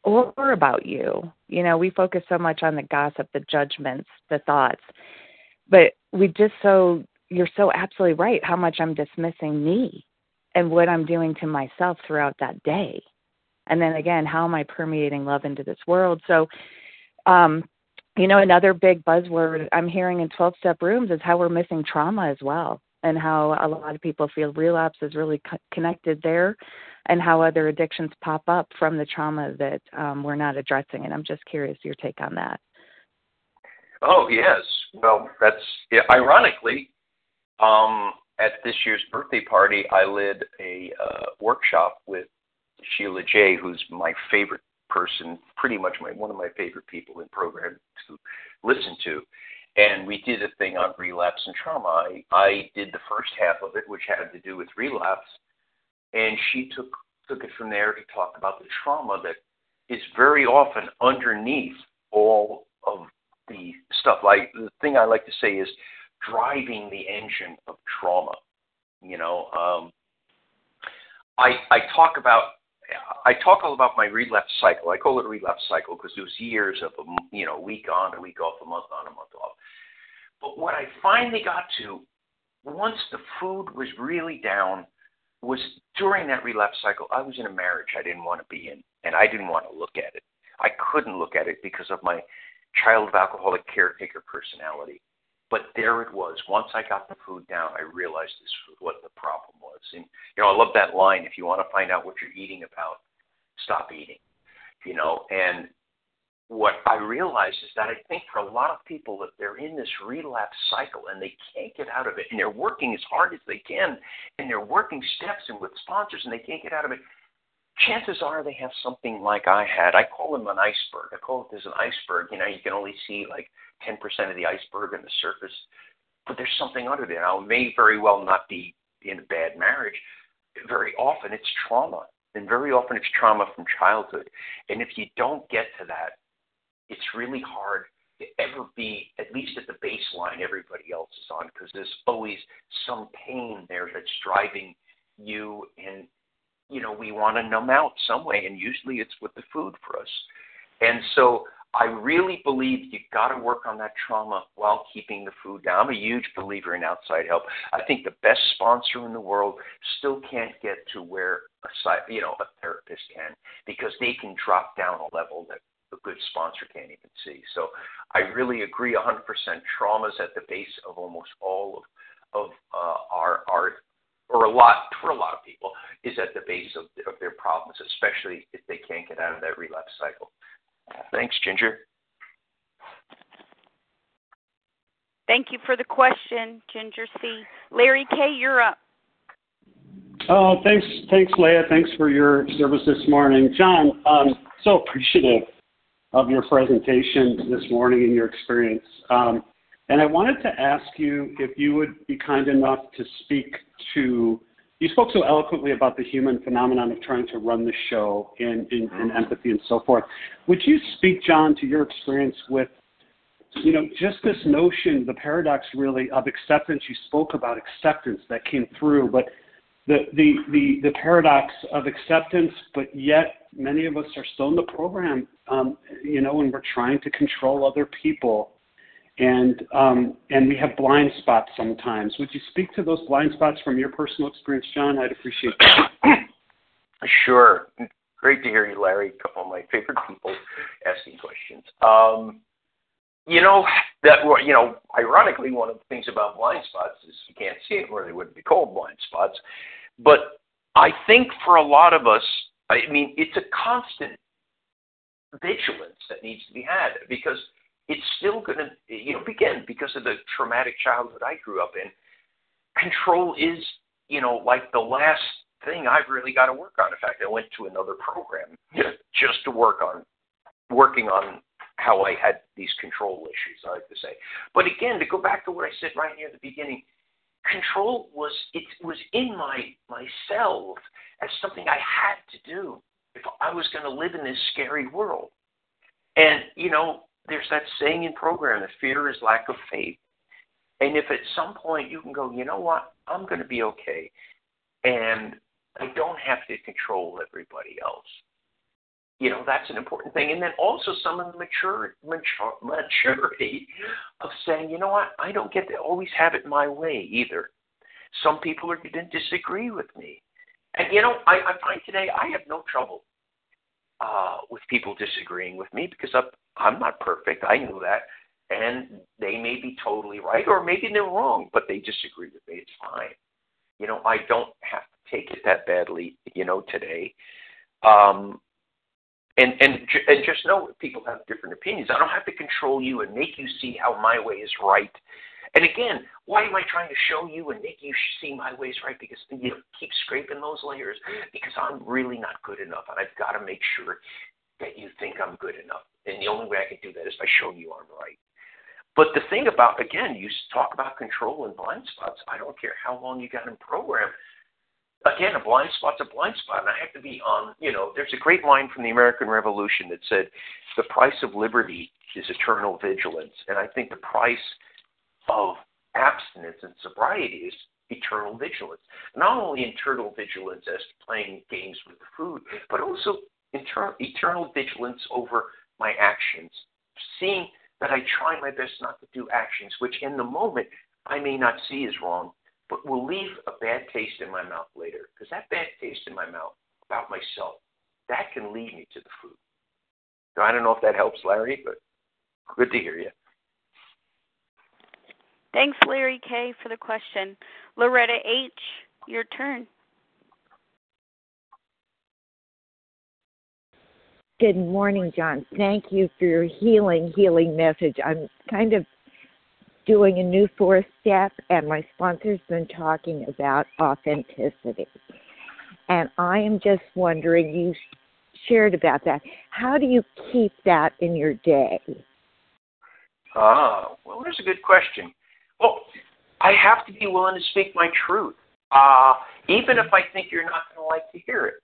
or about you, you know, we focus so much on the gossip, the judgments, the thoughts, but we just so you're so absolutely right how much I'm dismissing me and what I'm doing to myself throughout that day. And then again, how am I permeating love into this world? So, um, you know, another big buzzword I'm hearing in 12 step rooms is how we're missing trauma as well, and how a lot of people feel relapse is really co- connected there, and how other addictions pop up from the trauma that um, we're not addressing. And I'm just curious your take on that. Oh yes. Well, that's yeah, ironically, um, at this year's birthday party, I led a uh, workshop with Sheila J, who's my favorite person, pretty much my one of my favorite people in program to listen to. And we did a thing on relapse and trauma. I, I did the first half of it, which had to do with relapse, and she took took it from there to talk about the trauma that is very often underneath all of the stuff. Like the thing I like to say is driving the engine of trauma. You know, um, I I talk about I talk all about my relapse cycle. I call it a relapse cycle because it was years of a you know week on, a week off, a month on, a month off. But what I finally got to once the food was really down was during that relapse cycle. I was in a marriage I didn't want to be in, and I didn't want to look at it. I couldn't look at it because of my child of alcoholic caretaker personality. But there it was. Once I got the food down, I realized this was what the problem was. And you know, I love that line. If you want to find out what you're eating about, stop eating. You know, and what I realize is that I think for a lot of people that they're in this relapse cycle and they can't get out of it, and they're working as hard as they can, and they're working steps and with sponsors, and they can't get out of it. Chances are they have something like I had. I call them an iceberg. I call it there's an iceberg. You know, you can only see like 10% of the iceberg on the surface, but there's something under there. Now, it may very well not be in a bad marriage. Very often it's trauma, and very often it's trauma from childhood. And if you don't get to that, really hard to ever be at least at the baseline everybody else is on because there's always some pain there that's driving you and you know we want to numb out some way and usually it's with the food for us. And so i really believe you got to work on that trauma while keeping the food down. I'm a huge believer in outside help. I think the best sponsor in the world still can't get to where a you know a therapist can because they can drop down a level that a good sponsor can't even see. So I really agree 100%. Trauma is at the base of almost all of, of uh, our, art, or a lot for a lot of people, is at the base of, of their problems, especially if they can't get out of that relapse cycle. Thanks, Ginger. Thank you for the question, Ginger C. Larry K., you're up. Oh, thanks, thanks, Leah. Thanks for your service this morning, John. Um, so appreciative of your presentation this morning and your experience. Um, and I wanted to ask you if you would be kind enough to speak to. You spoke so eloquently about the human phenomenon of trying to run the show and, and, and empathy and so forth. Would you speak, John, to your experience with you know, just this notion, the paradox really of acceptance. You spoke about acceptance that came through, but the the the, the paradox of acceptance, but yet many of us are still in the program, um, you know, and we're trying to control other people, and um, and we have blind spots sometimes. Would you speak to those blind spots from your personal experience, John? I'd appreciate that. [COUGHS] Sure. Great to hear you, Larry. A couple of my favorite people asking questions. Um, you know that you know ironically one of the things about blind spots is you can't see it where they wouldn't be called blind spots. But i think for a lot of us i mean it's a constant vigilance that needs to be had because it's still going to you know begin because of the traumatic childhood i grew up in. Control is you know like the last thing i've really got to work on. In fact i went to another program just to work on working on how I had these control issues, I like to say. But again, to go back to what I said right near the beginning, control was it was in my myself as something I had to do if I was going to live in this scary world. And you know, there's that saying in program that fear is lack of faith. And if at some point you can go, you know what, I'm going to be okay, and I don't have to control everybody else you know that's an important thing. And then also some of the mature, mature [LAUGHS] maturity of saying you know what? I don't get to always have it my way either. Some people are going to disagree with me. And you know i, I find today i have no trouble uh, with people disagreeing with me because I'm, I'm not perfect. I know that. And they may be totally right or maybe they're wrong but they disagree with me. It's fine. You know i don't have to take it that badly you know today. Um, and and and just know people have different opinions. I don't have to control you and make you see how my way is right. And again, why am I trying to show you and make you see my ways right? Because you know, keep scraping those layers because I'm really not good enough, and I've got to make sure that you think I'm good enough. And the only way I can do that is by showing you I'm right. But the thing about again, you talk about control and blind spots. I don't care how long you got in program again, a blind spot's a blind spot, and I have to be on. You know, there's a great line from the American Revolution that said, "The price of liberty is eternal vigilance," and I think the price of abstinence and sobriety is eternal vigilance. Not only eternal vigilance as playing games with food, but also eternal, eternal vigilance over my actions, seeing that I try my best not to do actions which, in the moment, I may not see as wrong, but will leave a bad taste in my mouth later. Because that bad taste in my mouth about myself, that can lead me to the food. So I don't know if that helps, Larry, but good to hear you. Thanks, Larry K, for the question. Loretta H, your turn. Good morning, John. Thank you for your healing, healing message. I'm kind of doing a new fourth step, and my sponsor's been talking about authenticity. And I am just wondering, you shared about that. How do you keep that in your day? Ah, well, that's a good question. Well, I have to be willing to speak my truth, uh, even if I think you're not going to like to hear it.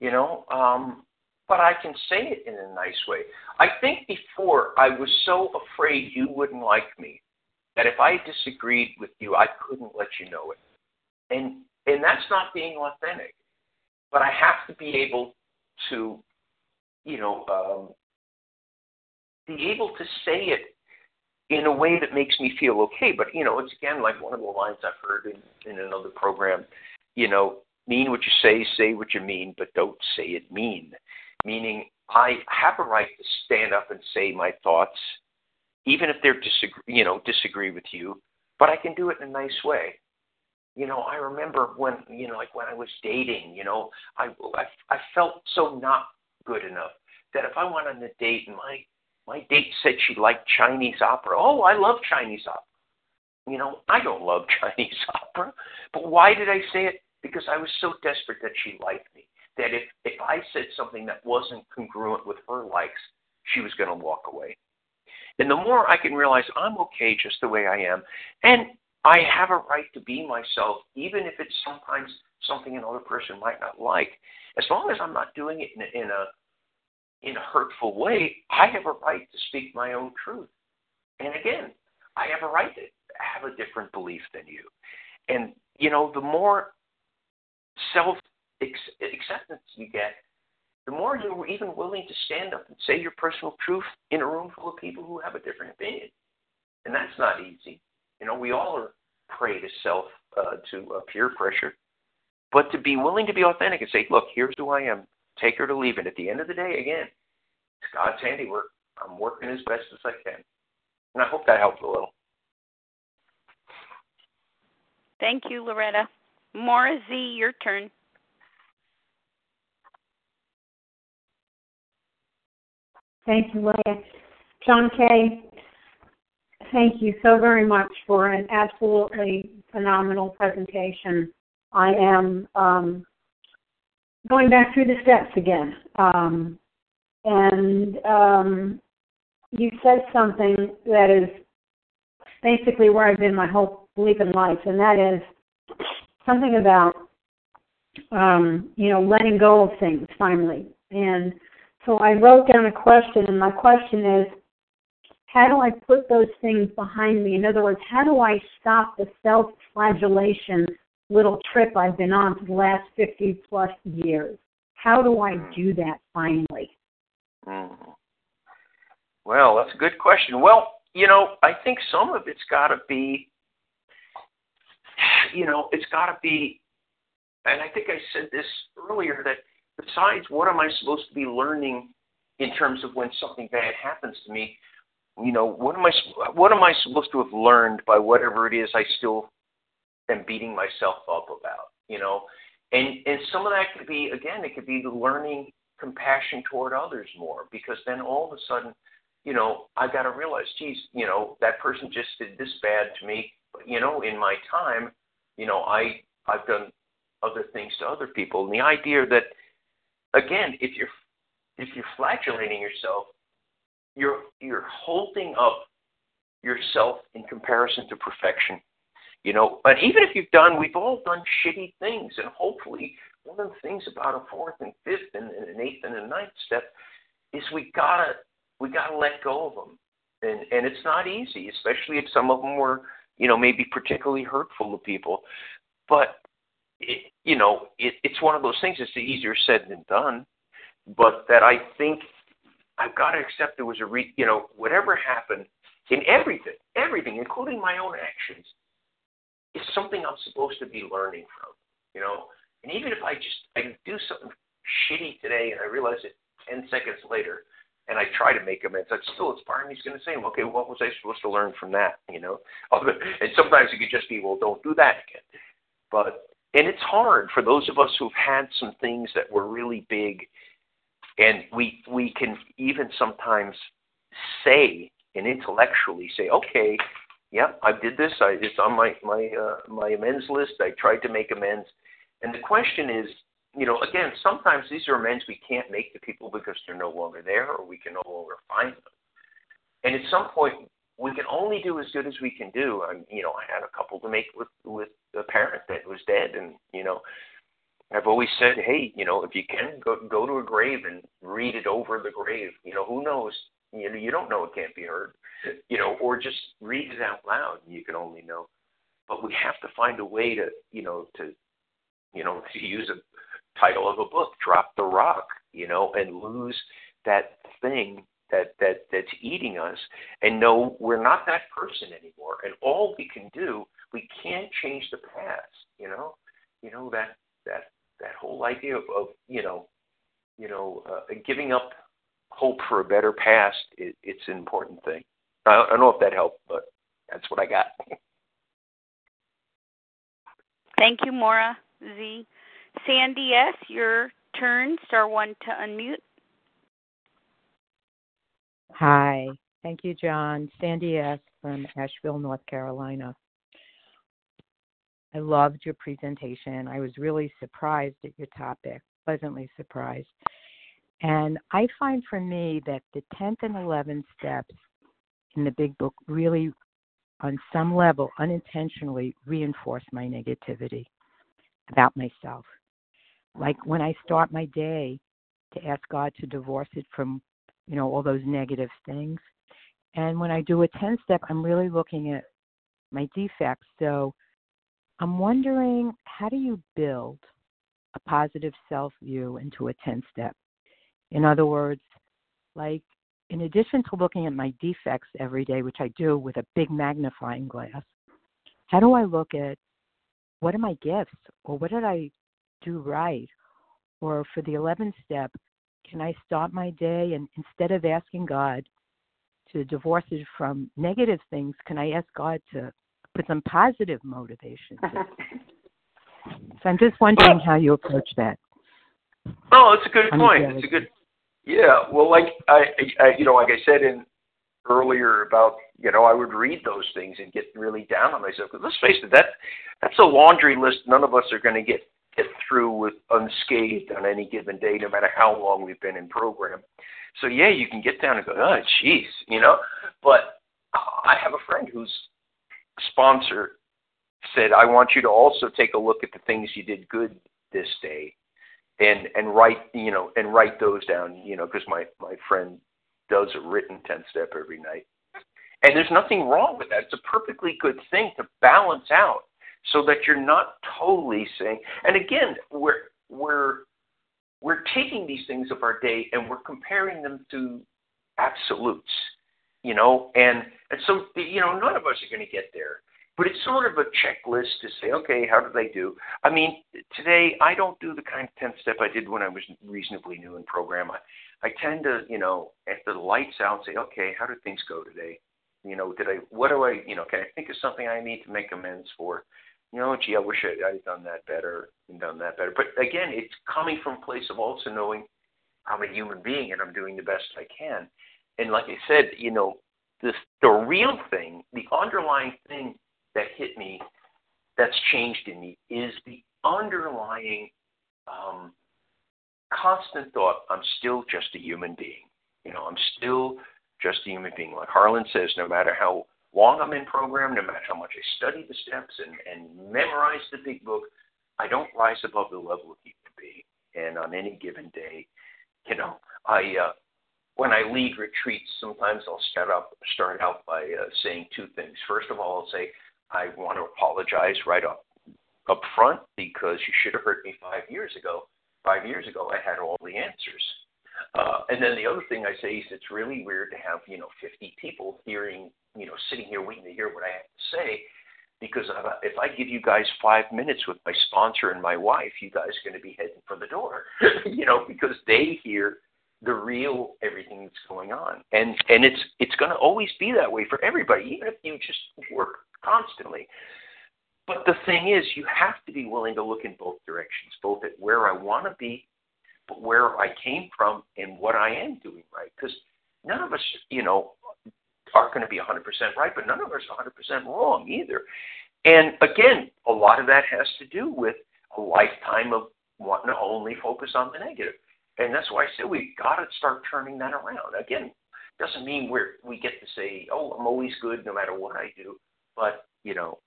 You know, um, but I can say it in a nice way. I think before I was so afraid you wouldn't like me that if I disagreed with you, I couldn't let you know it. And and that's not being authentic. But I have to be able to, you know, um, be able to say it in a way that makes me feel okay. But you know, it's again like one of the lines I've heard in, in another program. You know, mean what you say, say what you mean, but don't say it mean meaning I have a right to stand up and say my thoughts, even if they're disagree, you know, disagree with you, but I can do it in a nice way. you know, I remember when, you know, like when I was dating, you know, I, I, I felt so not good enough that if I went on a date and my, my date said she liked Chinese opera, oh, I love Chinese opera. You know, I don't love [LAUGHS] Chinese opera, but why did I say it? Because I was so desperate that she liked me that if if I said something that wasn't congruent with her likes, she was going to walk away. And the more I can realize I'm okay just the way I am, and I have a right to be myself, even if it's sometimes something another person might not like. As long as I'm not doing it in a, in a in a hurtful way, I have a right to speak my own truth. And again, I have a right to have a different belief than you. And you know, the more self acceptance you get, the more you're even willing to stand up and say your personal truth in a room full of people who have a different opinion. And that's not easy. You know, we all are prey to self, uh, to uh, peer pressure. But to be willing to be authentic and say, look, here's who I am, take her to leave it. At the end of the day, again, it's God's handiwork. I'm working as best as I can. And I hope that helped a little. Thank you, Loretta. Maura Z, your turn. Thank you, Leah. John K, thank you so very much for an absolutely phenomenal presentation. I am um, going back through the steps again. Um, and um, you said something that is basically where I've been my whole belief in life, and that is something about um, you know letting go of things finally. And so I wrote down a question, and my question is, how do I put those things behind me? In other words, how do I stop the self-flagellation little trip I've been on for the last 50 plus years? How do I do that finally? Mm-hmm. Well, that's a good question. Well, you know, I think some of it's got to be, you know, it's got to be, and I think I said this earlier that besides what am I supposed to be learning in terms of when something bad happens to me, you know, what am I what am I supposed to have learned by whatever it is I still am beating myself up about, you know? And and some of that could be again, it could be learning compassion toward others more because then all of a sudden, you know, I got to realize, geez, you know, that person just did this bad to me, but you know, in my time, you know, I I've done other things to other people, and the idea that again, if you're if you're flagellating yourself, you're you're holding up yourself in comparison to perfection. You know, but even if you've done, we've all done shitty things, and hopefully, one of the things about a fourth and fifth and, and an eighth and a ninth step is we gotta we gotta let go of them, and and it's not easy, especially if some of them were, you know, maybe particularly hurtful to people. But it, you know, it, it's one of those things. It's easier said than done, but that I think I've got to accept there was a re, you know, whatever happened in everything, everything, including my own actions, is something I'm supposed to be learning from. You know, and even if I just I do something shitty today and I realize it ten seconds later, and I try to make amends, that's still it's part of me's going to say, okay, what was I supposed to learn from that? You know, [LAUGHS] and sometimes it could just be, well, don't do that again. But and it's hard for those of us who've had some things that were really big. And we we can even sometimes say and intellectually say okay yeah i did this. I it's on my my uh, my amends list. I tried to make amends. And the question is you know again sometimes these are amends we can't make to people because they're no longer there or we can no longer find them. And at some point we can only do as good as we can do. I'm, you know, I had a couple to make with with a parent that was dead, and you know, I've always said, hey, you know, if you can go go to a grave and read it over the grave. You know, who knows? You know, you don't know it can't be heard. You know, or just read it out loud. You can only know. But we have to find a way to, you know, to, you know, to use a title of a book, drop the rock, you know, and lose that thing that that that's eating us and know we're not that person anymore and all we can do we can't change the past you know you know that that that whole idea of, of you know you know uh, giving up hope for a better past it, it's an important thing I, I don't know if that helped but that's what i got Thank you, Maura Z. Sandy S., your turn. Star one to unmute. Hi. Thank you, John. Sandy S. from Asheville, North Carolina. I loved your presentation. I was really surprised at your topic, pleasantly surprised. And I find for me that the 10th and 11th steps in the big book really, on some level, unintentionally reinforce my negativity about myself. Like when I start my day to ask God to divorce it from, you know, all those negative things. And when I do a 10 step, I'm really looking at my defects. So I'm wondering how do you build a positive self view into a 10 step? In other words, like in addition to looking at my defects every day, which I do with a big magnifying glass, how do I look at what are my gifts or what did I do right? Or for the 11th step, can I start my day and instead of asking God to divorce it from negative things, can I ask God to put some positive motivation [LAUGHS] So I'm just wondering how you approach that. Oh, it's a good point. It's a good yeah, well, like I, I, you know, like I said in earlier about, you know, I would read those things and get really down on myself. Because let's face it, that that's a laundry list. None of us are going to get get through with unscathed on any given day, no matter how long we've been in program. So yeah, you can get down and go, oh, jeez, you know. But I have a friend whose sponsor said, I want you to also take a look at the things you did good this day and and write you know and write those down you know because my my friend does a written 10 step every night and there's nothing wrong with that it's a perfectly good thing to balance out so that you're not totally saying and again we're we're we're taking these things of our day and we're comparing them to absolutes you know and and so you know none of us are going to get there but it's sort of a checklist to say, okay, how did they do? I mean, today I don't do the kind of 10 step I did when I was reasonably new in program. I, I tend to, you know, after the lights out, say, okay, how did things go today? You know, did I, what do I, you know, can I think of something I need to make amends for? You know, gee, I wish I'd done that better and done that better. But again, it's coming from a place of also knowing I'm a human being and I'm doing the best I can. And like I said, you know, this, the real thing, the underlying thing that hit me that's changed in me is the underlying um, constant thought I'm still just a human being. You know, I'm still just a human being. Like Harlan says, no matter how long I'm in program, no matter how much I study the steps and, and memorize the big book, I don't rise above the level of human being. And on any given day, you know, I uh, when I lead retreats, sometimes I'll start up start out by uh, saying two things. First of all, I'll say, I want to apologize right up up front because you should have heard me five years ago. Five years ago, I had all the answers. Uh, and then the other thing I say is it's really weird to have you know 50 people hearing you know sitting here waiting to hear what I have to say because if I give you guys five minutes with my sponsor and my wife, you guys are going to be heading for the door, [LAUGHS] you know, because they hear the real everything that's going on, and and it's it's going to always be that way for everybody, even if you just work constantly. But the thing is, you have to be willing to look in both directions, both at where I want to be, but where I came from and what I am doing right. Because none of us, you know, are going to be 100% right, but none of us are 100% wrong either. And again, a lot of that has to do with a lifetime of wanting to only focus on the negative. And that's why I say we've got to start turning that around. Again, doesn't mean we're we get to say, oh, I'm always good no matter what I do but you know,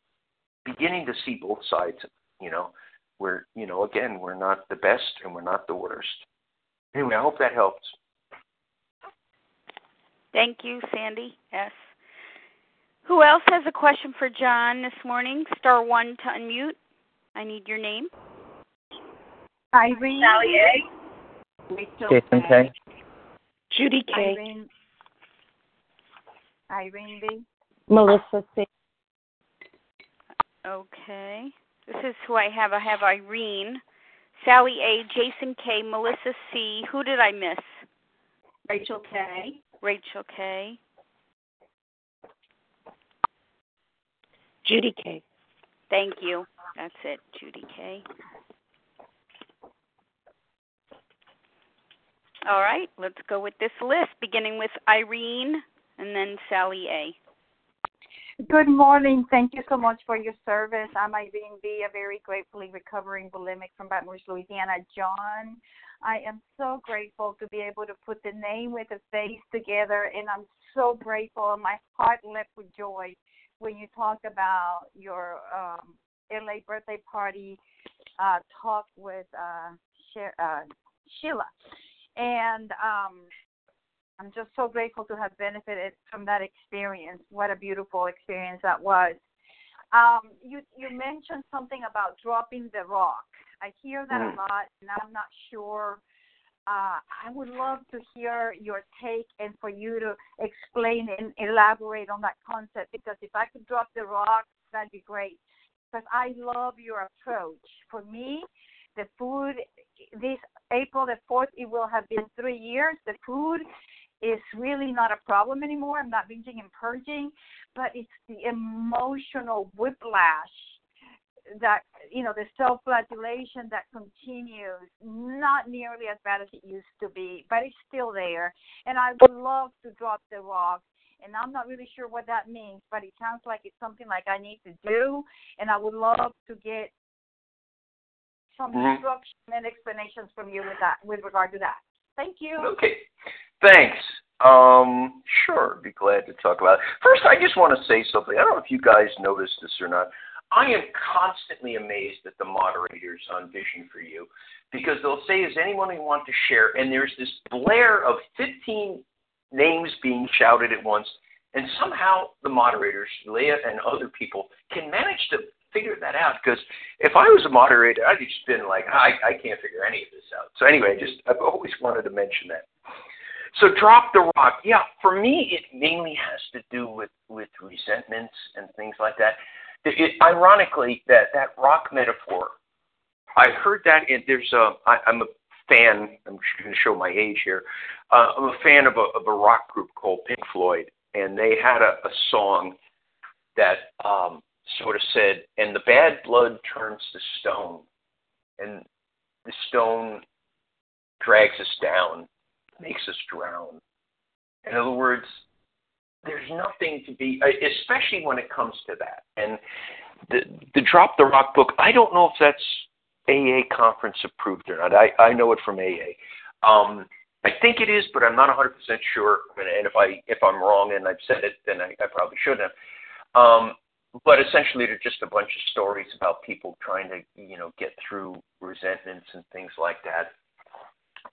beginning to see both sides. You know, we're you know again we're not the best and we're not the worst. Anyway, I hope that helps. Thank you, Sandy yes Who else has a question for John this morning? Star one to unmute. I need your name. Irene. Sally A. Rachel Jason K. Judy K. Irene. Irene B. Melissa C. Okay. This is who I have. I have Irene, Sally A, Jason K, Melissa C. Who did I miss? Rachel K. Rachel K. Judy K. Thank you. That's it, Judy K. All right, let's go with this list, beginning with Irene and then Sally A. Good morning. Thank you so much for your service. I'm Irene B., a very gratefully recovering bulimic from Baton Rouge, Louisiana. John, I am so grateful to be able to put the name with the face together, and I'm so grateful. My heart leapt with joy when you talked about your um, LA birthday party uh, talk with uh, uh, Sheila. And um, I'm just so grateful to have benefited from that experience. What a beautiful experience that was. Um, you you mentioned something about dropping the rock. I hear that mm. a lot, and I'm not sure. Uh, I would love to hear your take and for you to explain and elaborate on that concept because if I could drop the rock, that'd be great. Because I love your approach. For me, the food, this April the 4th, it will have been three years. The food is really not a problem anymore. I'm not binging and purging, but it's the emotional whiplash that you know the self-flagellation that continues not nearly as bad as it used to be but it's still there and i would love to drop the rock and i'm not really sure what that means but it sounds like it's something like i need to do and i would love to get some mm-hmm. instruction and explanations from you with that with regard to that thank you okay Thanks. Um, sure, be glad to talk about it. First, I just want to say something. I don't know if you guys noticed this or not. I am constantly amazed at the moderators on Vision for You because they'll say, Is anyone who want to share? And there's this blare of 15 names being shouted at once. And somehow the moderators, Leah and other people, can manage to figure that out. Because if I was a moderator, I'd just been like, I, I can't figure any of this out. So anyway, just I've always wanted to mention that. So drop the rock. Yeah, for me, it mainly has to do with with resentments and things like that. It, it, ironically, that that rock metaphor, I heard that in there's a. I, I'm a fan. I'm going to show my age here. Uh, I'm a fan of a of a rock group called Pink Floyd, and they had a, a song that um, sort of said, "And the bad blood turns to stone, and the stone drags us down." Makes us drown. In other words, there's nothing to be, especially when it comes to that. And the, the Drop the Rock book, I don't know if that's AA conference approved or not. I, I know it from AA. Um, I think it is, but I'm not 100% sure. And if I if I'm wrong and I've said it, then I, I probably shouldn't have. Um, but essentially, they're just a bunch of stories about people trying to you know get through resentments and things like that.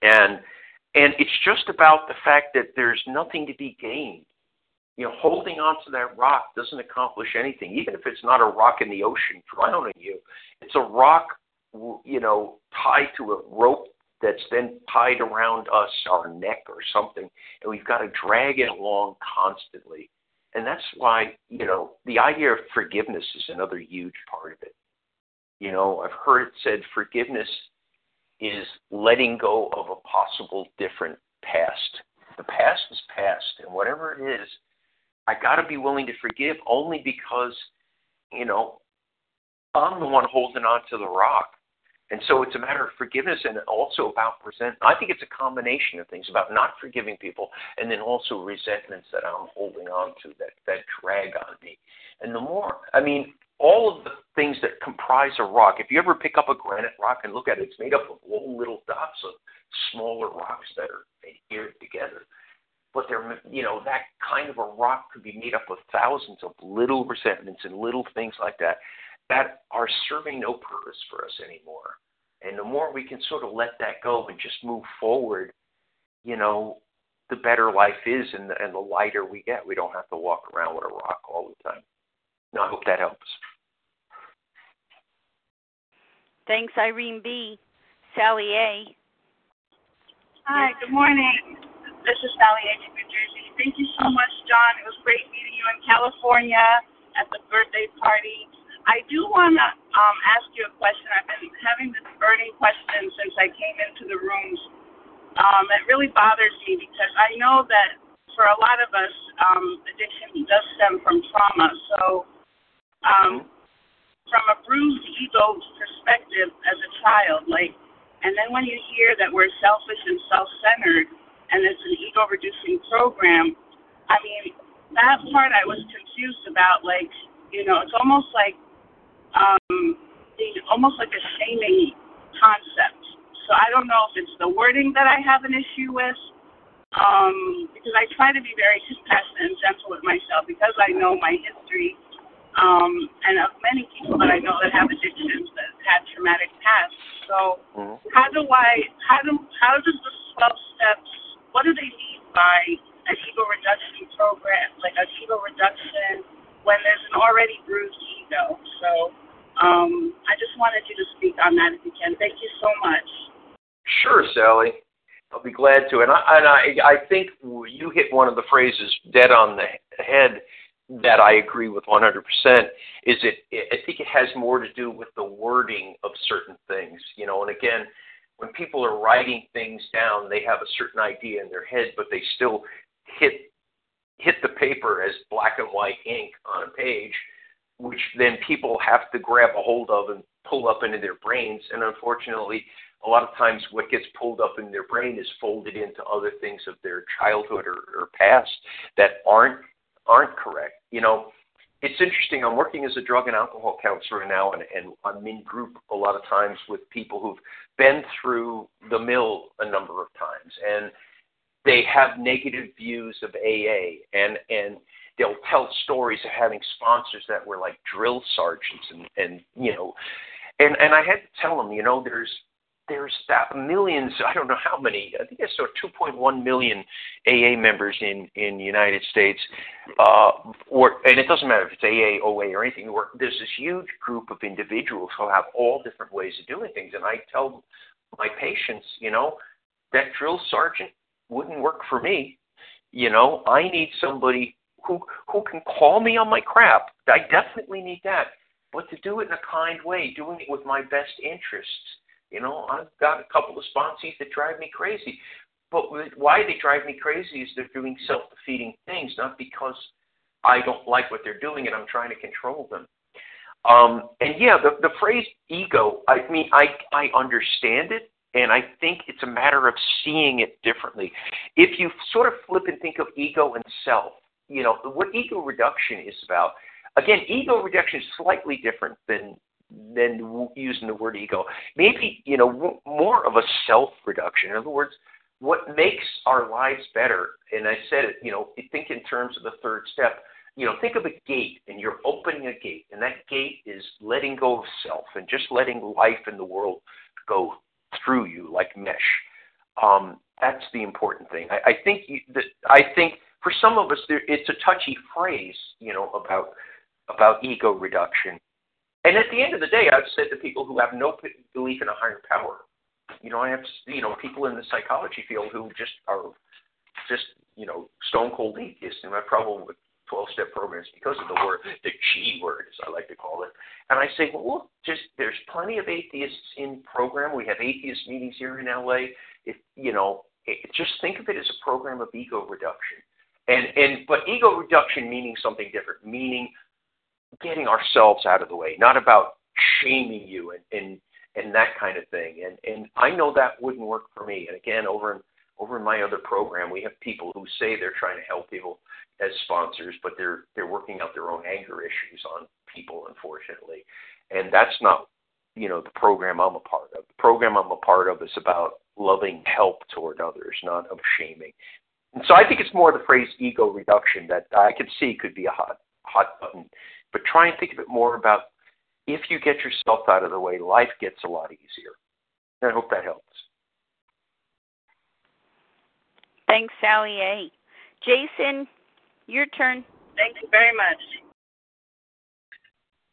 And and it's just about the fact that there's nothing to be gained. You know, holding on to that rock doesn't accomplish anything, even if it's not a rock in the ocean drowning you. It's a rock, you know, tied to a rope that's then tied around us, our neck or something, and we've got to drag it along constantly. And that's why, you know, the idea of forgiveness is another huge part of it. You know, I've heard it said forgiveness is letting go of a possible different past. The past is past, and whatever it is, I got to be willing to forgive only because, you know, I'm the one holding on to the rock. And so it's a matter of forgiveness and also about resentment. I think it's a combination of things about not forgiving people and then also resentments that I'm holding on to that, that drag on me. And the more, I mean, all of the things that comprise a rock. If you ever pick up a granite rock and look at it, it's made up of all little dots of smaller rocks that are adhered together. But they're, you know, that kind of a rock could be made up of thousands of little resentments and little things like that that are serving no purpose for us anymore. And the more we can sort of let that go and just move forward, you know, the better life is and the, and the lighter we get. We don't have to walk around with a rock all the time. No, I hope that helps. Thanks, Irene B. Sally A. Hi, good morning. This is Sally A. from New Jersey. Thank you so much, John. It was great meeting you in California at the birthday party. I do want to um, ask you a question. I've been having this burning question since I came into the rooms. Um, it really bothers me because I know that for a lot of us, um, addiction does stem from trauma. So, um, from a bruised ego perspective as a child, like, and then when you hear that we're selfish and self-centered, and it's an ego-reducing program, I mean, that part I was confused about. Like, you know, it's almost like, um, the, almost like a shaming concept. So I don't know if it's the wording that I have an issue with, um, because I try to be very [LAUGHS] compassionate and gentle with myself because I know my history um, and of many people that I know that have addictions that had traumatic past. So mm-hmm. how do I how do how does the twelve steps what do they mean by an ego reduction program like an ego reduction when there's an already bruised ego? So um, I just wanted you to speak on that if you can. Thank you so much. Sure, Sally. I'll be glad to. And I, and I, I think you hit one of the phrases dead on the head that I agree with 100%. Is it? I think it has more to do with the wording of certain things. You know, and again, when people are writing things down, they have a certain idea in their head, but they still hit hit the paper as black and white ink on a page, which then people have to grab a hold of and pull up into their brains. And unfortunately, a lot of times what gets pulled up in their brain is folded into other things of their childhood or, or past that aren't aren't correct. You know, it's interesting. I'm working as a drug and alcohol counselor now, and, and I'm in group a lot of times with people who've been through the mill a number of times, and they have negative views of AA, and and they'll tell stories of having sponsors that were like drill sergeants, and and you know, and and I had to tell them, you know, there's there's that millions, I don't know how many, I think I saw 2.1 million AA members in, in the United States. Uh, or, and it doesn't matter if it's AA, OA, or anything. Or there's this huge group of individuals who have all different ways of doing things. And I tell my patients, you know, that drill sergeant wouldn't work for me. You know, I need somebody who who can call me on my crap. I definitely need that. But to do it in a kind way, doing it with my best interests you know, I've got a couple of sponsees that drive me crazy. But why they drive me crazy is they're doing self defeating things, not because I don't like what they're doing and I'm trying to control them. Um, and yeah, the, the phrase ego, I mean, I, I understand it, and I think it's a matter of seeing it differently. If you sort of flip and think of ego and self, you know, what ego reduction is about, again, ego reduction is slightly different than than using the word ego. Maybe, you know, more of a self reduction. In other words, what makes our lives better, and I said it, you know, think in terms of the third step. You know, think of a gate and you're opening a gate, and that gate is letting go of self and just letting life in the world go through you like mesh. Um, that's the important thing. I, I think you, that I think for some of us, there, it's a touchy phrase, you know, about about ego reduction and at the end of the day, I've said to people who have no belief in a higher power, you know, I have you know people in the psychology field who just are just you know stone cold atheists, and my problem with 12 step programs because of the word, the G word, as I like to call it. And I say, well, look, just there's plenty of atheists in program. We have atheist meetings here in LA. If you know, it, just think of it as a program of ego reduction. And and but ego reduction meaning something different, meaning getting ourselves out of the way, not about shaming you and and and that kind of thing. And and I know that wouldn't work for me. And again, over in over in my other program, we have people who say they're trying to help people as sponsors, but they're they're working out their own anger issues on people, unfortunately. And that's not you know the program I'm a part of. The program I'm a part of is about loving help toward others, not of shaming. And so I think it's more the phrase ego reduction that I could see could be a hot hot button but try and think of it more about if you get yourself out of the way, life gets a lot easier. And I hope that helps. Thanks, Sally A. Jason, your turn. Thank you very much.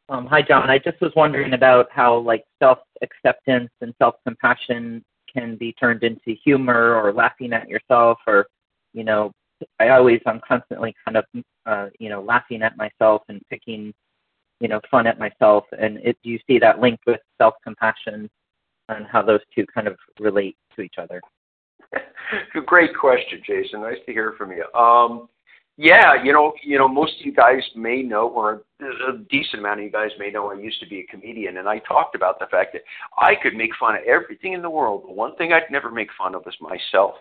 Um, hi, John. I just was wondering about how like self acceptance and self compassion can be turned into humor or laughing at yourself or you know I always I'm constantly kind of uh, you know laughing at myself and picking you know fun at myself. And it, do you see that linked with self compassion and how those two kind of relate to each other? [LAUGHS] Great question, Jason. Nice to hear from you. Um, Yeah, you know, you know, most of you guys may know, or a decent amount of you guys may know, I used to be a comedian, and I talked about the fact that I could make fun of everything in the world. The one thing I'd never make fun of was myself.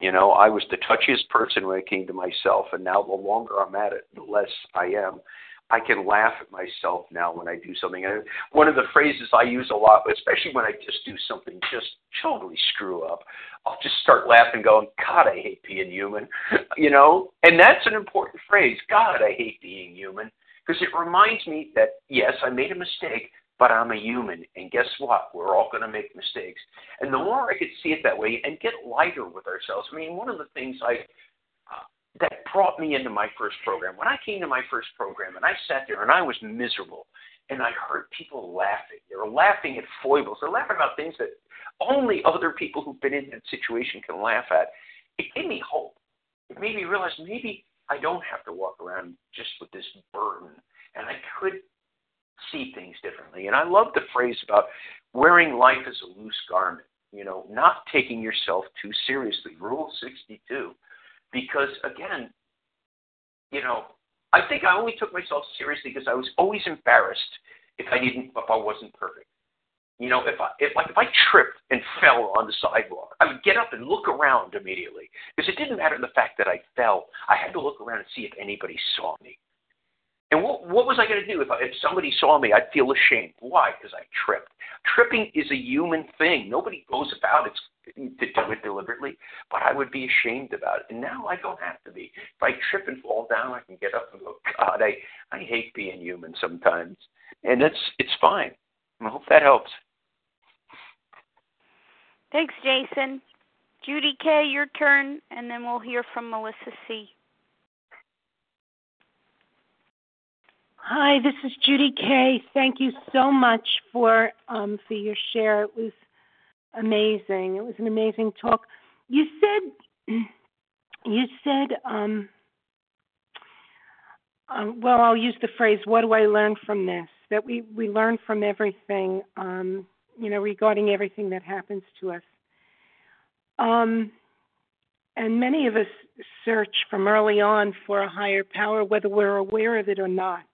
You know, I was the touchiest person when it came to myself, and now the longer I'm at it, the less I am. I can laugh at myself now when I do something. And one of the phrases I use a lot, especially when I just do something just totally screw up, I'll just start laughing, going, "God, I hate being human," [LAUGHS] you know. And that's an important phrase. God, I hate being human because it reminds me that yes, I made a mistake, but I'm a human, and guess what? We're all going to make mistakes. And the more I could see it that way and get lighter with ourselves. I mean, one of the things I uh, that brought me into my first program. When I came to my first program and I sat there and I was miserable and I heard people laughing. They were laughing at foibles. They're laughing about things that only other people who've been in that situation can laugh at. It gave me hope. It made me realize maybe I don't have to walk around just with this burden and I could see things differently. And I love the phrase about wearing life as a loose garment, you know, not taking yourself too seriously. Rule 62. Because again, you know, I think I only took myself seriously because I was always embarrassed if I didn't if I wasn't perfect. You know, if I if like if I tripped and [LAUGHS] fell on the sidewalk, I would get up and look around immediately because it didn't matter the fact that I fell. I had to look around and see if anybody saw me. And what, what was I going to do if, I, if somebody saw me? I'd feel ashamed. Why? Because I tripped. Tripping is a human thing. Nobody goes about it to do it deliberately, but I would be ashamed about it. And now I don't have to be. If I trip and fall down, I can get up and go, God, I, I hate being human sometimes. And that's it's fine. I hope that helps. Thanks, Jason. Judy K., your turn, and then we'll hear from Melissa C. Hi, this is Judy K. Thank you so much for um, for your share. It was amazing. It was an amazing talk. You said [CLEARS THROAT] you said um, um, well, I'll use the phrase "What do I learn from this?" That we we learn from everything, um, you know, regarding everything that happens to us. Um, and many of us search from early on for a higher power, whether we're aware of it or not.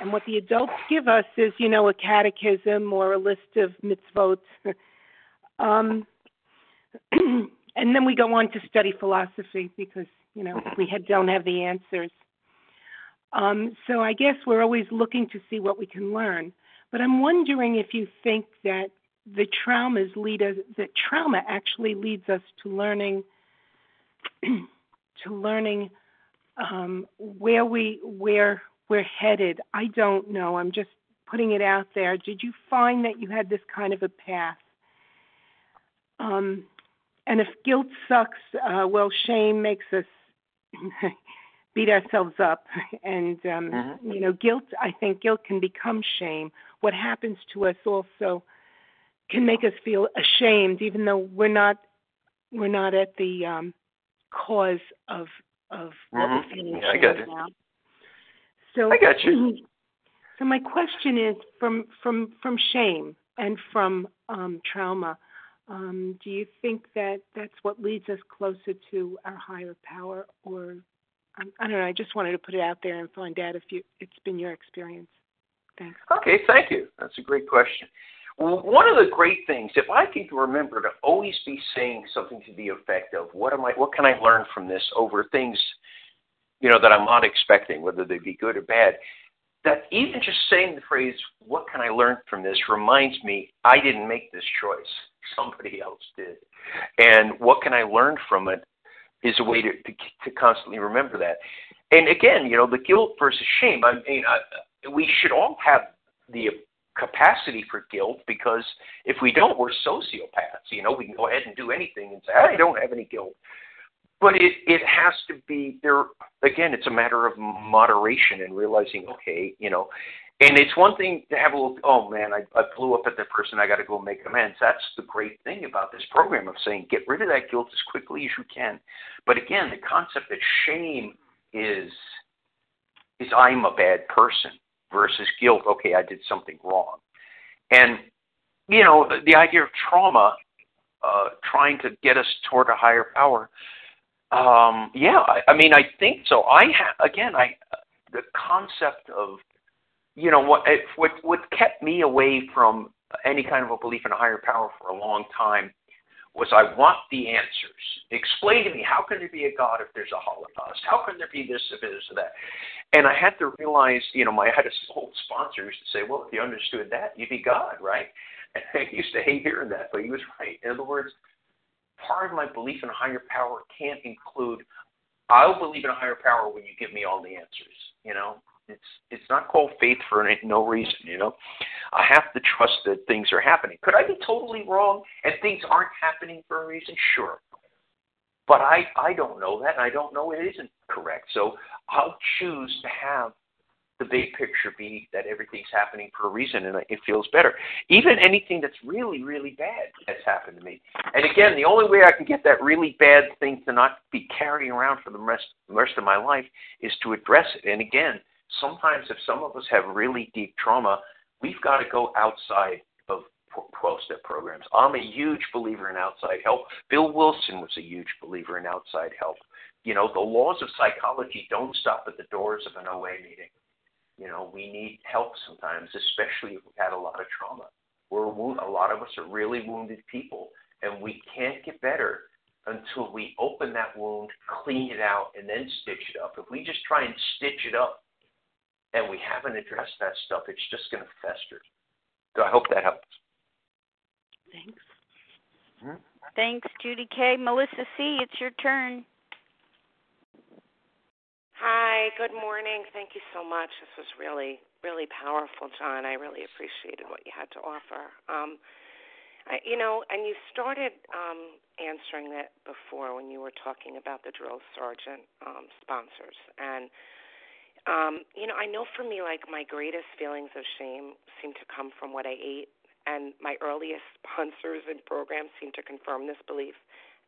And what the adults give us is, you know, a catechism or a list of mitzvot. [LAUGHS] um, [CLEARS THROAT] and then we go on to study philosophy because, you know, we had, don't have the answers. Um, so I guess we're always looking to see what we can learn. But I'm wondering if you think that the traumas lead us, that trauma actually leads us to learning, [CLEARS THROAT] to learning um, where we, where we're headed. I don't know. I'm just putting it out there. Did you find that you had this kind of a path? Um, and if guilt sucks, uh, well, shame makes us [LAUGHS] beat ourselves up. [LAUGHS] And, um, mm-hmm. you know, guilt, I think guilt can become shame. What happens to us also can make us feel ashamed, even though we're not we're not at the um, cause of of what mm-hmm. we're feeling yeah, I got about. So I got you. [CLEARS THROAT] So my question is from from from shame and from um, trauma. Um, do you think that that's what leads us closer to our higher power, or um, I don't know? I just wanted to put it out there and find out if you it's been your experience. Thanks. Okay, thank you. That's a great question. Well, one of the great things, if I can remember to always be saying something to the effect of, "What am I? What can I learn from this?" Over things you know, that I'm not expecting, whether they be good or bad, that even just saying the phrase, what can I learn from this, reminds me I didn't make this choice. [LAUGHS] Somebody else did. And what can I learn from it is a way to, to, to constantly remember that. And again, you know, the guilt versus shame, I mean, I, we should all have the capacity for guilt because if we don't, we're sociopaths. You know, we can go ahead and do anything and say, I don't have any guilt but it it has to be there again it's a matter of moderation and realizing okay you know and it's one thing to have a little oh man i, I blew up at that person i got to go make amends. That's the great thing about this program of saying get rid of that guilt as quickly as you can. But again the concept that shame is is i'm a bad person versus guilt okay i did something wrong. And you know the, the idea of trauma uh, trying to get us toward a higher power Um, yeah, I, I mean, I think so. I ha- again, I the concept of you know what it, what what kept me away from any kind of a belief in a higher power for a long time was I want the answers. Explain to me how can there be a God if there's a Holocaust? How can there be this if there's that? And I had to realize, you know, my I had a old sponsor used to say, Well, if you understood that, you'd be God, right? [LAUGHS] And I used to hate hearing that, but he was right. In other words, part of my belief in a higher power can't include I'll believe in a higher power when you give me all the answers. You know, it's it's not called faith for no reason. You know, I have to trust that things are happening. Could I be totally wrong and things aren't happening for a reason? Sure, but I I don't know that, and I don't know it isn't correct. So I'll choose to have the big picture be that everything's happening for a reason and it feels better. Even anything that's really, really bad has happened to me. And again, the only way I can get that really bad thing to not be carrying around for the rest, rest of my life is to address it. And again, sometimes if some of us have really deep trauma, we've got to go outside of 12 step programs. I'm a huge believer in outside help. Bill Wilson was a huge believer in outside help. You know, the laws of psychology don't stop at the doors of an OA meeting you know, we need help sometimes, especially if we've had a lot of trauma. We're wound, a lot of us are really wounded people, and we can't get better until we open that wound, clean it out, and then stitch it up. If we just try and stitch it up and we haven't addressed that stuff, it's just going to fester. So I hope that helps. Thanks. Hmm? Thanks, Judy K. Melissa C., it's your turn. Hi, good morning. Thank you so much. This was really, really powerful, John. I really appreciated what you had to offer. Um, I, you know, and you started um, answering that before when you were talking about the drill sergeant um, sponsors. And, um, you know, I know for me, like, my greatest feelings of shame seem to come from what I ate. And my earliest [LAUGHS] sponsors and programs seem to confirm this belief,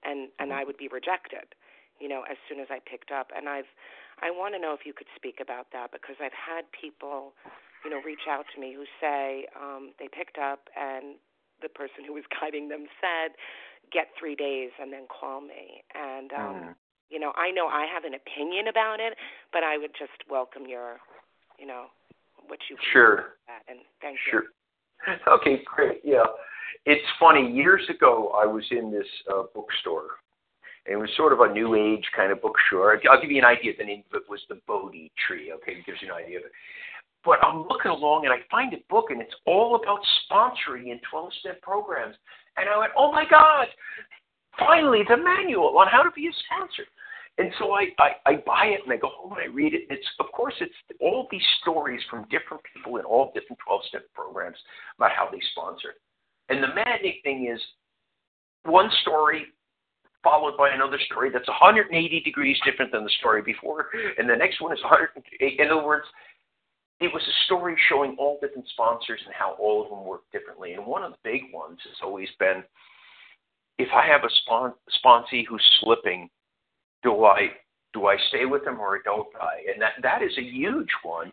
and, and I would be rejected, you know, as soon as I picked up. And I've, I want to know if you could speak about that because I've had people, you know, reach out to me who say um, they picked up and the person who was [LAUGHS] guiding them said, "Get three days and then call me." And um, mm. you know, I know I have an opinion about it, but I would just welcome your, you know, what you sure. That. And thank sure. you. Okay, great. Yeah, it's funny. Years ago, I was in this uh, bookstore it was sort of a new age kind of bookstore. I'll give you an idea. The name of it was the Bodhi Tree. Okay, it gives you an idea of it. But I'm looking along and I find a book and it's all about sponsoring in 12 step programs. And I went, oh my God, finally the manual on how to be a sponsor. And so I, I, I buy it and I go home and I read it. It's of course it's all these stories from different people in all different 12 step programs about how they sponsor. And the maddening thing is one story followed by another story that's 180 degrees different than the story before, and the next one is 108. In other words, it was a story showing all different sponsors and how all of them work differently. And one of the big ones has always been if I have a spon- sponsee who's slipping, do I do I stay with them or don't I? And that that is a huge one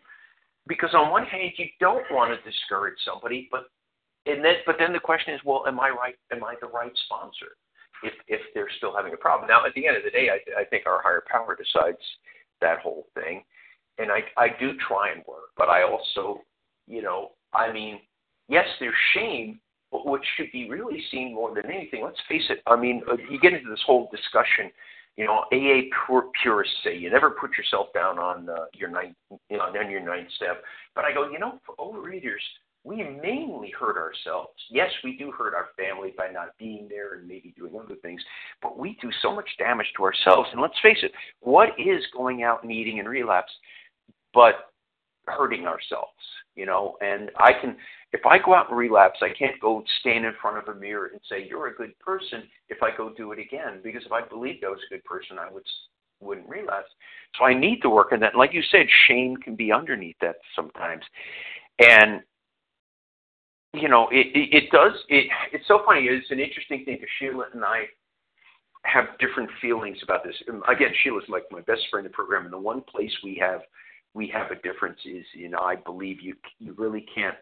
because on one hand you don't want to discourage somebody, but and then but then the question is, well, am I right? Am I the right sponsor? If if they're still having a problem. Now, at the end of the day, I, I think our higher power decides that whole thing, and I I do try and work, but I also, you know, I mean, yes, there's shame, but what should be really seen more than anything, let's face it. I mean, uh, you get into this whole discussion. You know, AA pure, purists say you never put yourself down on uh, your ninth, you know, on your ninth step. But I go, you know, for overeaters, we mainly hurt ourselves. Yes, we do hurt our family by not being there and maybe doing other things, but we do so much damage to ourselves. And let's face it, what is going out and eating in relapse but hurting ourselves, you know? And I can, if I go out and relapse, I can't go stand in front of a mirror and say, you're a good person if I go do it again. Because if I believed I was a good person, I would wouldn't relapse. So I need to work on that. And like you said, shame can be underneath that sometimes. And you know, it, it, it does. It, it's so funny. It's an interesting thing because Sheila and I have different feelings about this. Um, again, Sheila's like my best friend in the program, and the one place we have we have a difference is, know, I believe you you really can't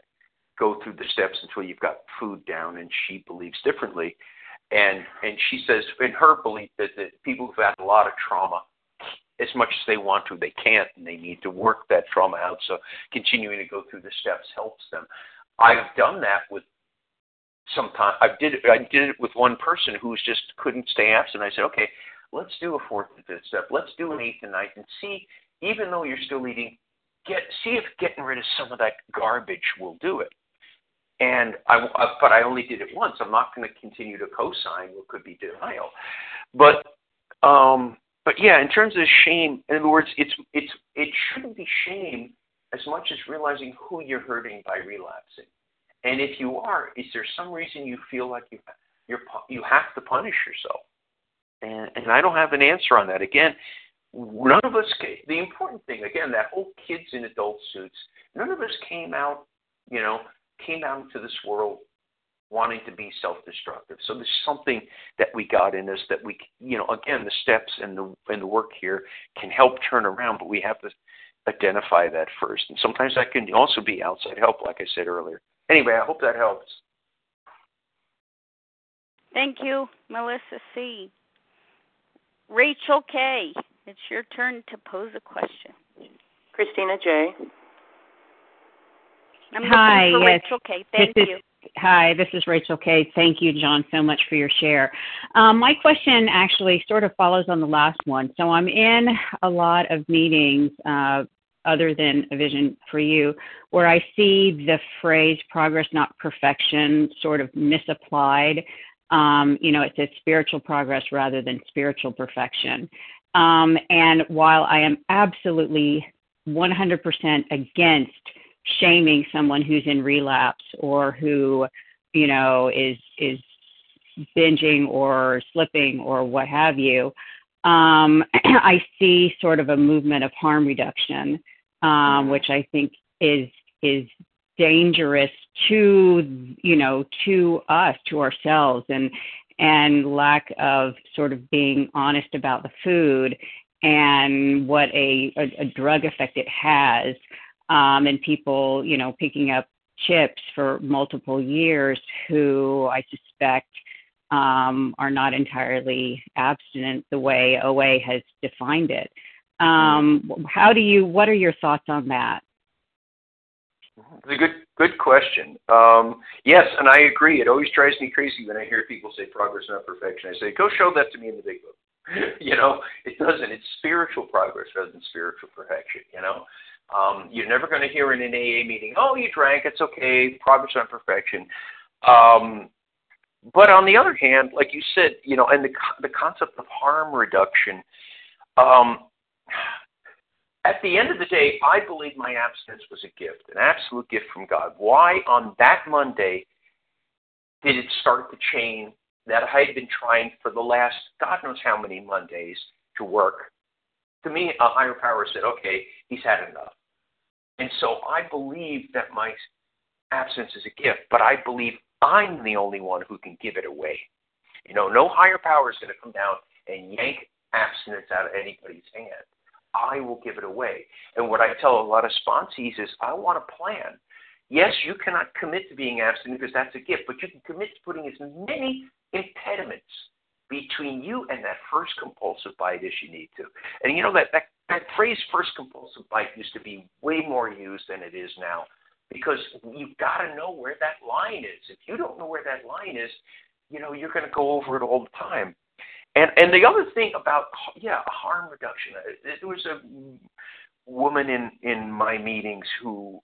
go through the steps until you've got food down, and she believes differently. and and she says in her belief that, that people who've had a lot of trauma as much as they want to they can't and they need to work that trauma out so continuing to go through the steps helps them i've done that with sometimes i did it i did it with one person who just couldn't stay abstinent i said okay let's do a fourth and fifth step let's do an eighth and ninth and see even though you're still eating get see if getting rid of some of that garbage will do it and I, but I only did it once. I'm not going to continue to co-sign what could be denial. But, um, but yeah, in terms of shame, in other words, it's it's it shouldn't be shame as much as realizing who you're hurting by relapsing. And if you are, is there some reason you feel like you you're you have to punish yourself? And and I don't have an answer on that. Again, none of us. The important thing, again, that whole kids in adult suits. None of us came out, you know, came out into this world wanting to be self-destructive. So there's something that we got in us that we, you know, again, the steps and the and the work here can help turn around, but we have to identify that first. And sometimes that can also be outside help, like I said earlier. Anyway, I hope that helps. Thank you, Melissa C. Rachel K. It's your turn to pose a question. Christina J. I'm Hi, looking for yes. Rachel K. Thank this you. Is, hi, this is Rachel K. Thank you, John, so much for your share. Um, my question actually sort of follows on the last one. So I'm in a lot of meetings, uh, other than a vision for you, where I see the phrase progress, not perfection, sort of misapplied. Um, you know, it says spiritual progress rather than spiritual perfection. Um, and while I am absolutely 100% against shaming someone who's in relapse or who you know is is binging or slipping or what have you um, [CLEARS THROAT] i see sort of a movement of harm reduction um, which i think is is dangerous to you know to us to ourselves and and lack of sort of being honest about the food and what a, a, a drug effect it has. Um, and people, you know, picking up chips for multiple years who I suspect um, are not entirely abstinent the way OA has defined it. Um, how do you? What are your thoughts on that? It's a good good question. Um, yes, and I agree. It always drives me crazy when I hear people say progress, not perfection. I say, go show that to me in the big book. [LAUGHS] you know, it doesn't. It's spiritual progress rather than spiritual perfection. You know, um, you're never going to hear in an AA meeting, "Oh, you drank, it's okay, progress on perfection." Um, but on the other hand, like you said, you know, and the the concept of harm reduction. Um, at the end of the day, I believe my abstinence was a gift, an absolute gift from God. Why on that Monday did it start the chain that I had been trying for the last God knows how many Mondays to work? To me, a higher power said, okay, he's had enough. And so I believe that my abstinence is a gift, but I believe I'm the only one who can give it away. You know, no higher power is going to come down and yank abstinence out of anybody's hand. I will give it away. And what I tell a lot of sponsees is I want a plan. Yes, you cannot commit to being abstinent because that's a gift, but you can commit to putting as many impediments between you and that first compulsive bite as you need to. And you know that, that that phrase first compulsive bite used to be way more used than it is now because you've got to know where that line is. If you don't know where that line is, you know, you're going to go over it all the time. And and the other thing about yeah, harm reduction. There was a woman in in my meetings who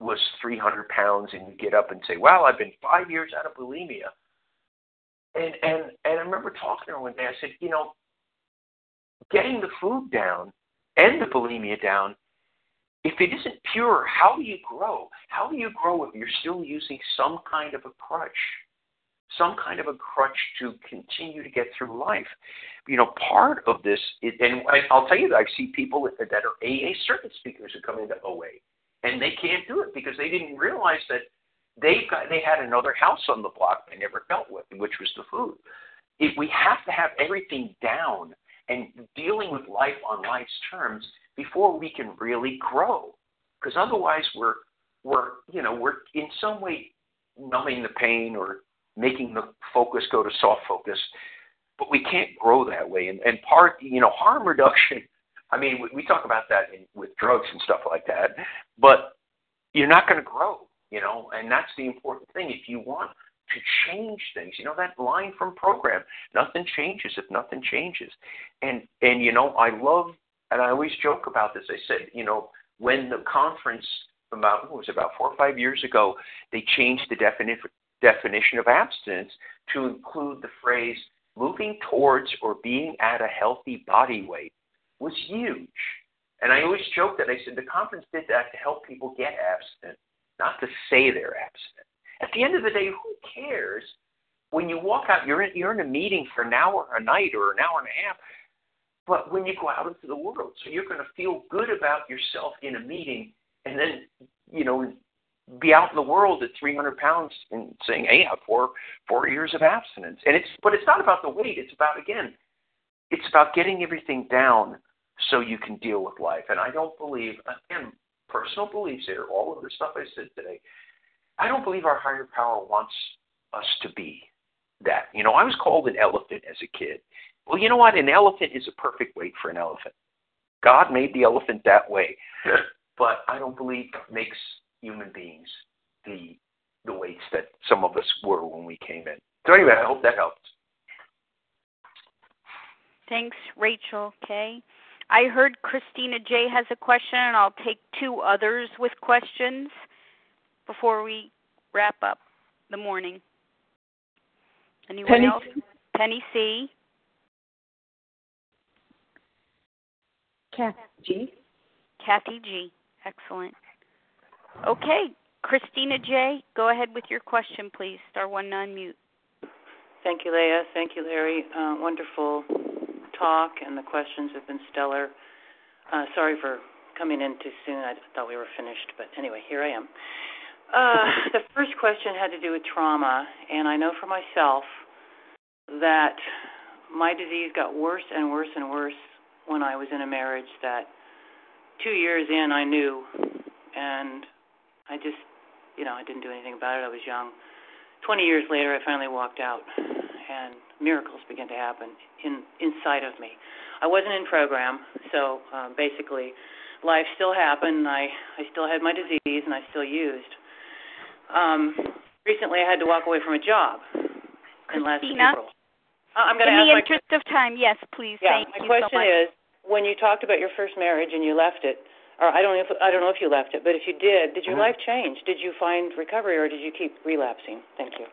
was 300 pounds and you get up and say, "Well, I've been five years out of bulimia." And and and I remember talking to her one day. I said, "You know, getting the food down and the bulimia down, if it isn't pure, how do you grow? How do you grow if you're still using some kind of a crutch? Some kind of a crutch to continue to get through life. You know, part of this, is, and I'll tell you that I see people that are AA circuit speakers who come into OA, and they can't do it because they didn't realize that they got they had another house on the block they never dealt with, which was the food. If we have to have everything down and dealing with life on life's terms before we can really grow. Because otherwise, we're we're you know we're in some way numbing the pain or making the focus go to soft focus. But we can't grow that way. And, and part, you know, harm [LAUGHS] reduction. I mean, we, we talk about that in, with drugs and stuff like that, but you're not going to grow, you know, and that's the important thing. If you want to change things, you know, that line from program, nothing changes if nothing changes. And, and, you know, I love, and I always joke about this. I said, you know, when the conference about, what was it, about four or five years ago, they changed the definition definition of abstinence to include the phrase moving towards or being at a healthy body weight was huge. And I always joke that I said the conference did that to help people get abstinent, not to say they're abstinent. At the end of the day, who cares? When you walk out, you're in, you're in a meeting for an hour a night or an hour and a half. But when you go out into the world, so you're going to feel good about yourself in a meeting, and then you know be out in the world at 300 pounds and saying, "Hey, I four four years of abstinence." And it's but it's not about the weight. It's about again, it's about getting everything down so you can deal with life. And I don't believe again, personal beliefs here, all of the stuff I said today. I don't believe our higher power wants us to be that. You know, I was called an elephant as a kid. Well, you know what? An elephant is a perfect weight for an elephant. God made the elephant that way. but I don't believe it makes human beings the the weights that some of us were when we came in. So anyway, I hope that helps. Thanks, Rachel K. I heard Christina J has a question, and I'll take two others with questions before we wrap up the morning. Anyone Penny else? Penny C. Kathy G. Kathy G. Excellent. Okay, Christina J. Go ahead with your question, please. Star one non mute. Thank you, Leah. Thank you, Larry. Uh, wonderful talk, and the questions have been stellar. Uh, sorry for coming in too soon. I thought we were finished, but anyway, here I am. Uh, [LAUGHS] the first question had to do with trauma, and I know for myself that my disease got worse and worse and worse when I was in a marriage that two years in I knew, and I just, you know, I didn't do anything about it. I was young. 20 years later, I finally walked out, and miracles began to happen in inside of me. I wasn't in program, so uh, basically, life still happened. I I still had my disease, and I still used. Um, recently, I had to walk away from a job in last April. Uh, I'm going In the ask my interest of time, yes, please. yeah, Thank my you question so much. is, when you talked about your first marriage and you left it, or I don't know if I don't know if you left it, but if you did, did your Mhm. life change? Did you find recovery, or did you keep relapsing? Thank you.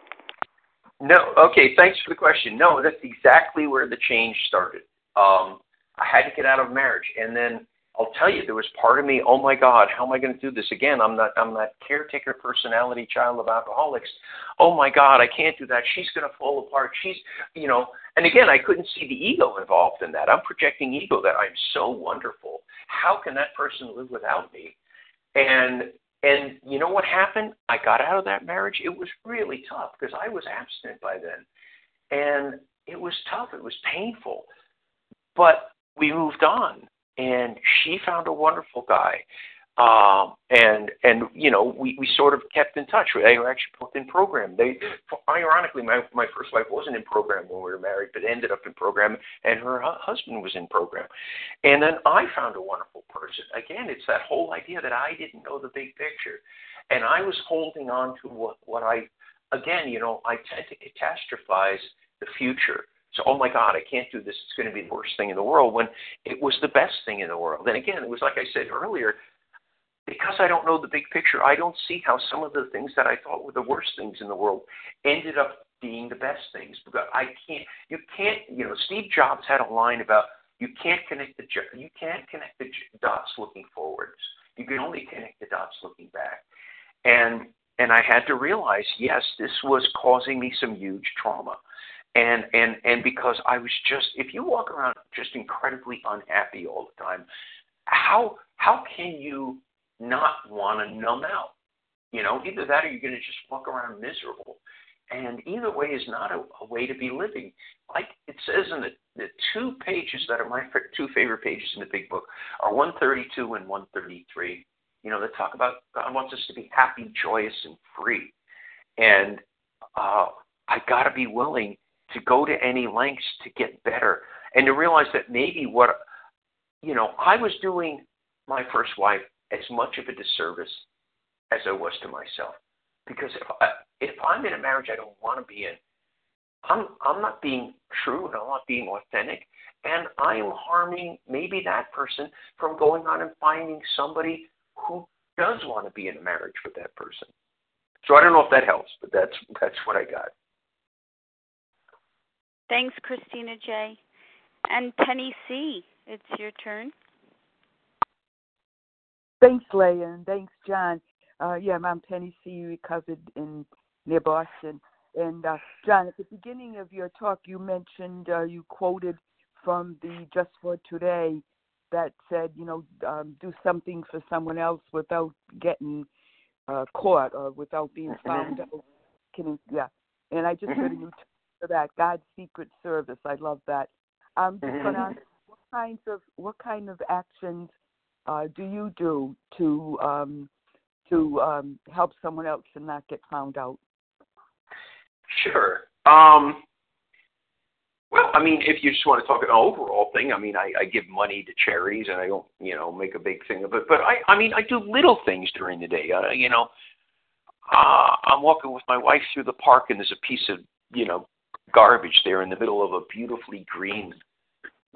No, okay, thanks for the question. No, that's exactly where the change started. Um, I had to get out of marriage, and then I'll tell you, there was part of me, oh my God, how am I going to do this again? I'm not, I'm that caretaker personality child of alcoholics. Oh my God, I can't do that. She's going to fall apart. She's, you know, and again, I couldn't see the ego involved in that. I'm projecting ego that I'm so wonderful. How can that person live without me? And and you know what happened? I got out of that marriage. It was really tough because I was abstinent by then. And it was tough. It was painful. But we moved on and she found a wonderful guy. Um, and and you know we, we sort of kept in touch. They were actually both in program. They ironically my my first wife wasn't in program when we were married, but ended up in program, and her hu- husband was in program. And then I found a wonderful person. Again, it's that whole idea that I didn't know the big picture, and I was holding on to what what I again you know I tend to catastrophize the future. So, oh my God, I can't do this. It's going to be the worst thing in the world when it was the best thing in the world. And again, it was like I said earlier, because I don't know the big picture, I don't see how some of the things that I thought were the worst things in the world ended up being the best things. Because I can't, you can't, you know, Steve Jobs had a line about you can't connect the you can't connect the dots looking forwards. You can only connect the dots looking back. And and I had to realize, yes, this was causing me some huge trauma. And and and because I was just if you walk around just incredibly unhappy all the time, how how can you not want to numb out? You know, either that or you're going to just walk around miserable. And either way is not a, a way to be living. Like it says in the, the two pages that are my two favorite pages in the big book are 132 and 133. You know, they talk about God wants us to be happy, joyous, and free. And uh, I got to be willing to go to any lengths to get better and to realize that maybe what you know I was doing my first wife as much of a disservice as I was to myself because if I, if I'm in a marriage I don't want to be in, I'm I'm not being true and I'm not being authentic, and I am harming maybe that person from going on and finding somebody who does want to be in a marriage with that person. So I don't know if that helps, but that's that's what I got. Thanks, Christina J. And Penny C. It's your turn. Thanks, Leah, and thanks, John. Uh, yeah, I'm Penny C. Recovered in near Boston. And uh, John, at the beginning of your talk, you mentioned uh, you quoted from the Just for Today that said, you know, um, do something for someone else without getting uh, caught or without being mm-hmm. found out. Can, yeah, and I just mm-hmm. heard a new term for that, God's secret service. I love that. I'm just mm-hmm. going to ask, what kinds of what kind of actions uh, do you do to um, to um, help someone else and not get found out? Sure. Um, well, I mean, if you just want to talk an overall thing, I mean, I, I give money to charities, and I don't, you know, make a big thing of it. But I, I mean, I do little things during the day. Uh, you know, uh, I'm walking with my wife through the park, and there's a piece of, you know, garbage there in the middle of a beautifully green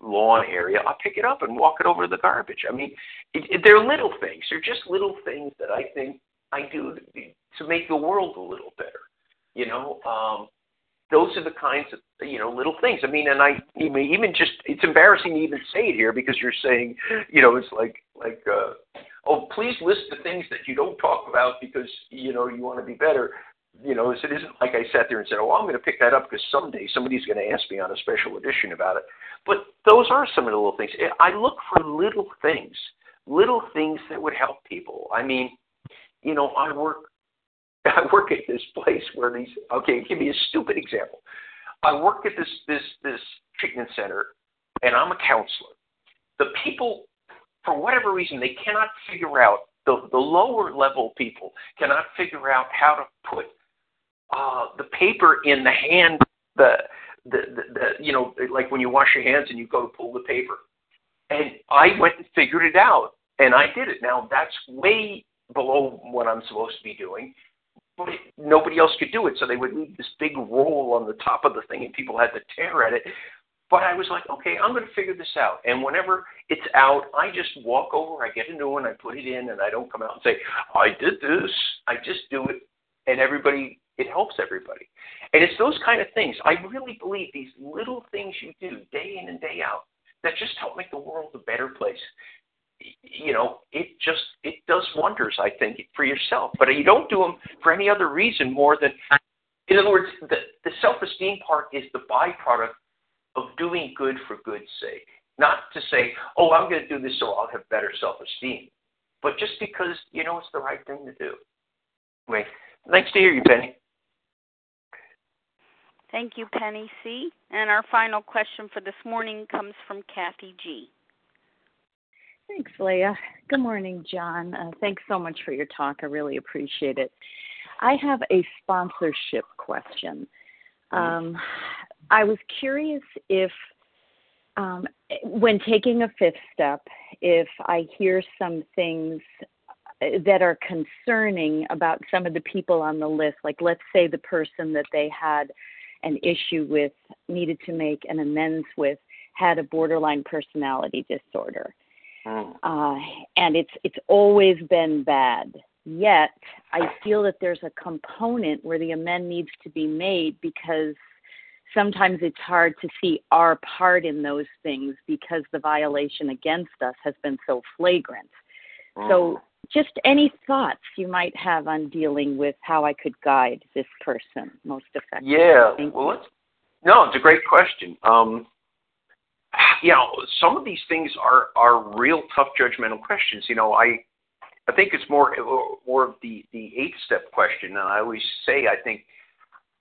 lawn area. I'll pick it up and walk it over to the garbage. I mean, it, it, they're little things. They're just little things that I think I do to, make the world a little better. You know, um, those are the kinds of you know little things. I mean, and I even even just it's embarrassing to even say it here because you're saying you know it's like like uh, oh please list the things that you don't talk about because you know you want to be better. You know, it isn't like I sat there and said, "Oh, I'm going to pick that up because someday somebody's going to ask me on a special edition about it." But those are some of the little things. Eh, I look for little things, little things that would help people. I mean, you know, I work [LAUGHS] I work at this place where these. Okay, give me a stupid example. I work at this this this treatment center, and I'm a counselor. The people, for whatever reason, they cannot figure out the the lower level people cannot figure out how to put uh, the paper in the hand the, the the the you know like when you wash your hands and you go to pull the paper. And I went and figured it out, and I did it. Now that's way below what I'm supposed to be doing but nobody else could do it. So they would leave this big roll on the top of the thing, and people had to tear at it. But I was like, okay, I'm going to figure this out. And whenever it's out, I just walk over, I get a new one, I put it in, and I don't come out and say, I did this. I just do it, and everybody, it helps everybody. And it's those kind of things. I really believe these little things you do day in and day out that just help make the world a better place you know, it just it does wonders. I think for yourself, but you don't do them for any other reason more than, in other words, the the self esteem part is the byproduct of doing good for good's sake. Not to say, oh, I'm going to do this so I'll have better self esteem, but just because you know it's the right thing to do. Anyway, nice to hear you, Penny. Thank you, Penny C. And our final question for this morning comes from Kathy G. Thanks, Leah. Good morning, John. Uh, thanks so much for your talk. I really appreciate it. I have a sponsorship question. Um, I was curious if, um, when taking a fifth step, if I hear some things that are concerning about some of the people on the list, like let's say the person that they had an issue with, needed to make an amends with, had a borderline personality disorder Mm. Uh, and it's it's always been bad. Yet I feel that there's a component where the amend needs to be made because sometimes it's hard to see our part in those things because the violation against us has been so flagrant. Mm. So just any thoughts you might have on dealing with how I could guide this person most effectively. Yeah, well, let's, no, it's a great question. Um, you know, some of these things are are real tough judgmental questions. You know, I I think it's more more of the the eighth step question, and I always say I think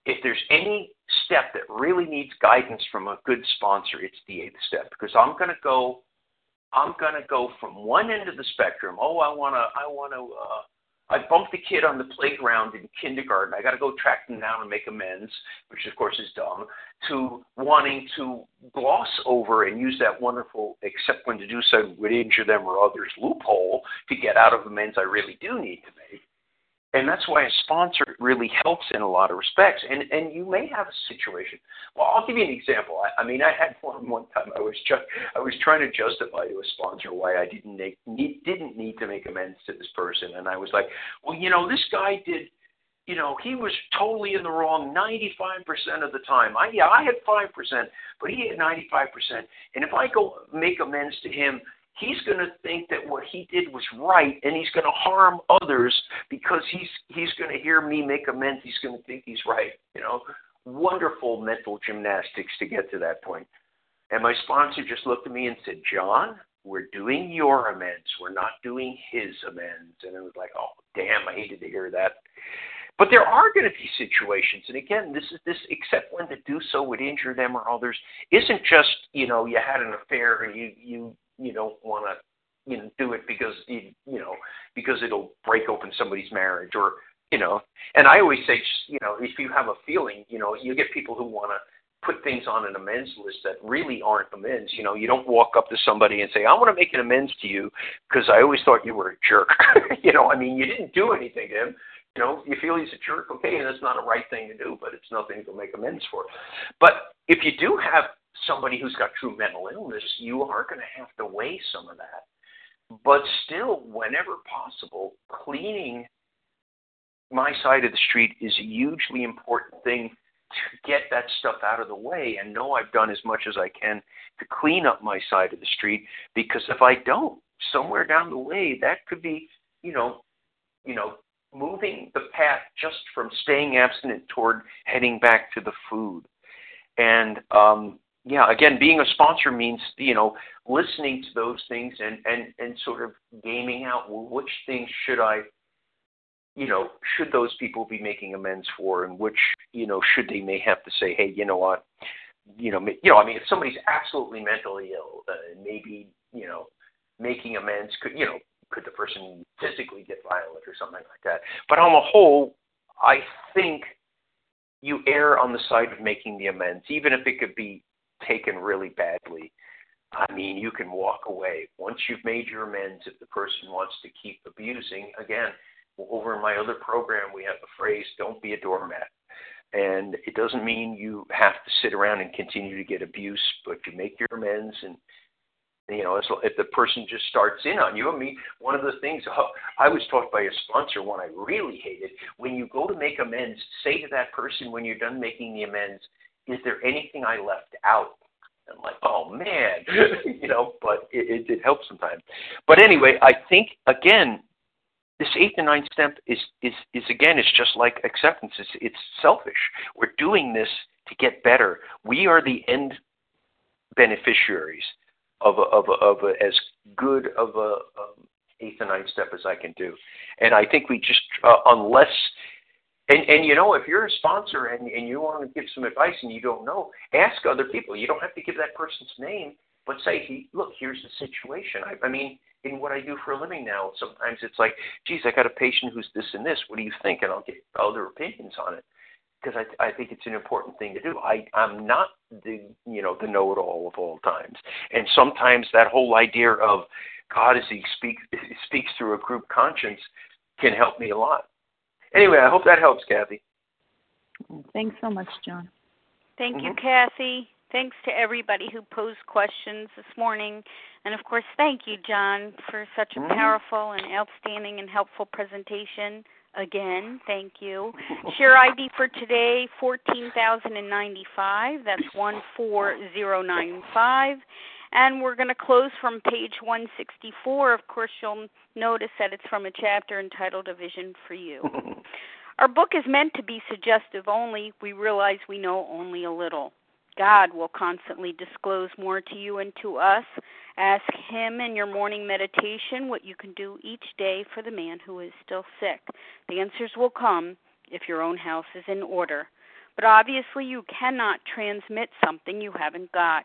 if there's any step that really needs guidance from a good sponsor, it's the eighth step because I'm going to go I'm going to go from one end of the spectrum. Oh, I want to I want to uh, I bumped a kid on the playground in kindergarten. I got to go track them down and make amends, which of course is dumb, to wanting to gloss over and use that wonderful, except when to do so would injure them or others loophole to get out of amends I really do need to make and that's why a sponsor really helps in a lot of respects. And and you may have a situation. Well, I'll give you an example. I, I mean, I had one one time. I was just I was trying to justify to a sponsor why I didn't make need, didn't need to make amends to this person, and I was like, well, you know, this guy did. You know, he was totally in the wrong 95% of the time. I yeah, I had 5%, but he had 95%. And if I go make amends to him, he's going to think that what he did was right and he's going to harm others because he's he's going to hear me make amends he's going to think he's right you know wonderful mental gymnastics to get to that point. and my sponsor just looked at me and said john we're doing your amends we're not doing his amends and it was like oh damn i hated to hear that but there are going to be situations, and again, this is this. Except when to do so would injure them or others, isn't just you know you had an affair and you you you don't want to you know do it because you you know because it'll break open somebody's marriage or you know. And i always say you know if you have a feeling you know you get people who want to put things on an amends list that really aren't amends. You know you don't walk up to somebody and say i want to make an amends to you because i always thought you were a jerk. [LAUGHS] You know i mean you didn't do anything to him. You know you feel he's a jerk okay and that's not a right thing to do but it's nothing to make amends for. But if you do have somebody who's got true mental illness, you are going to have to weigh some of that. But still, whenever possible, cleaning my side of the street is a hugely important thing to get that stuff out of the way and know I've done as much as I can to clean up my side of the street because if I don't, somewhere down the way that could be, you know, you know, moving the path just from staying abstinent toward heading back to the food. And um yeah, again, being a sponsor means you know listening to those things and and and sort of gaming out well, which things should I, you know, should those people be making amends for, and which you know should they may have to say, hey, you know what, you know, you know, I mean, if somebody's absolutely mentally ill, uh, maybe you know, making amends could you know could the person physically get violent or something like that. But on the whole, I think you err on the side of making the amends, even if it could be taken really badly, I mean, you can walk away. Once you've made your amends, if the person wants to keep abusing, again, over in my other program, we have the phrase, don't be a doormat. And it doesn't mean you have to sit around and continue to get abuse, but you make your amends and you know, if the person just starts in on you. I mean, one of the things oh, I was taught by a sponsor, one I really hated, when you go to make amends, say to that person when you're done making the amends, is there anything I left out? I'm like, oh man, [LAUGHS] you know, but it, it, it helps sometimes. But anyway, I think again, this eighth and ninth step is is is again, it's just like acceptance. It's it's selfish. We're doing this to get better. We are the end beneficiaries of a, of a, of a, as good of a um, eighth and ninth step as I can do. And I think we just uh, unless and and you know, if you're a sponsor and and you want to give some advice and you don't know, ask other people. You don't have to give that person's name, but say, look, here's the situation. I, I mean, in what I do for a living now, sometimes it's like, geez, I got a patient who's this and this. What do you think? And I'll get other opinions on it because I I think it's an important thing to do. I I'm not the you know the know-it-all of all times, and sometimes that whole idea of God as He speaks [LAUGHS] speaks through a group conscience can help me a lot Anyway, I hope that helps, Kathy. Thanks so much, John. Thank mm-hmm. you, Kathy. Thanks to everybody who posed questions this morning. And of course, thank you, John, for such a mm-hmm. powerful and outstanding and helpful presentation. Again, thank you. Share ID for today, 14,095. That's 14095. And we're going to close from page 164. Of course, you'll notice that it's from a chapter entitled A Vision for You. [LAUGHS] Our book is meant to be suggestive only. We realize we know only a little. God will constantly disclose more to you and to us. Ask Him in your morning meditation what you can do each day for the man who is still sick. The answers will come if your own house is in order. But obviously, you cannot transmit something you haven't got.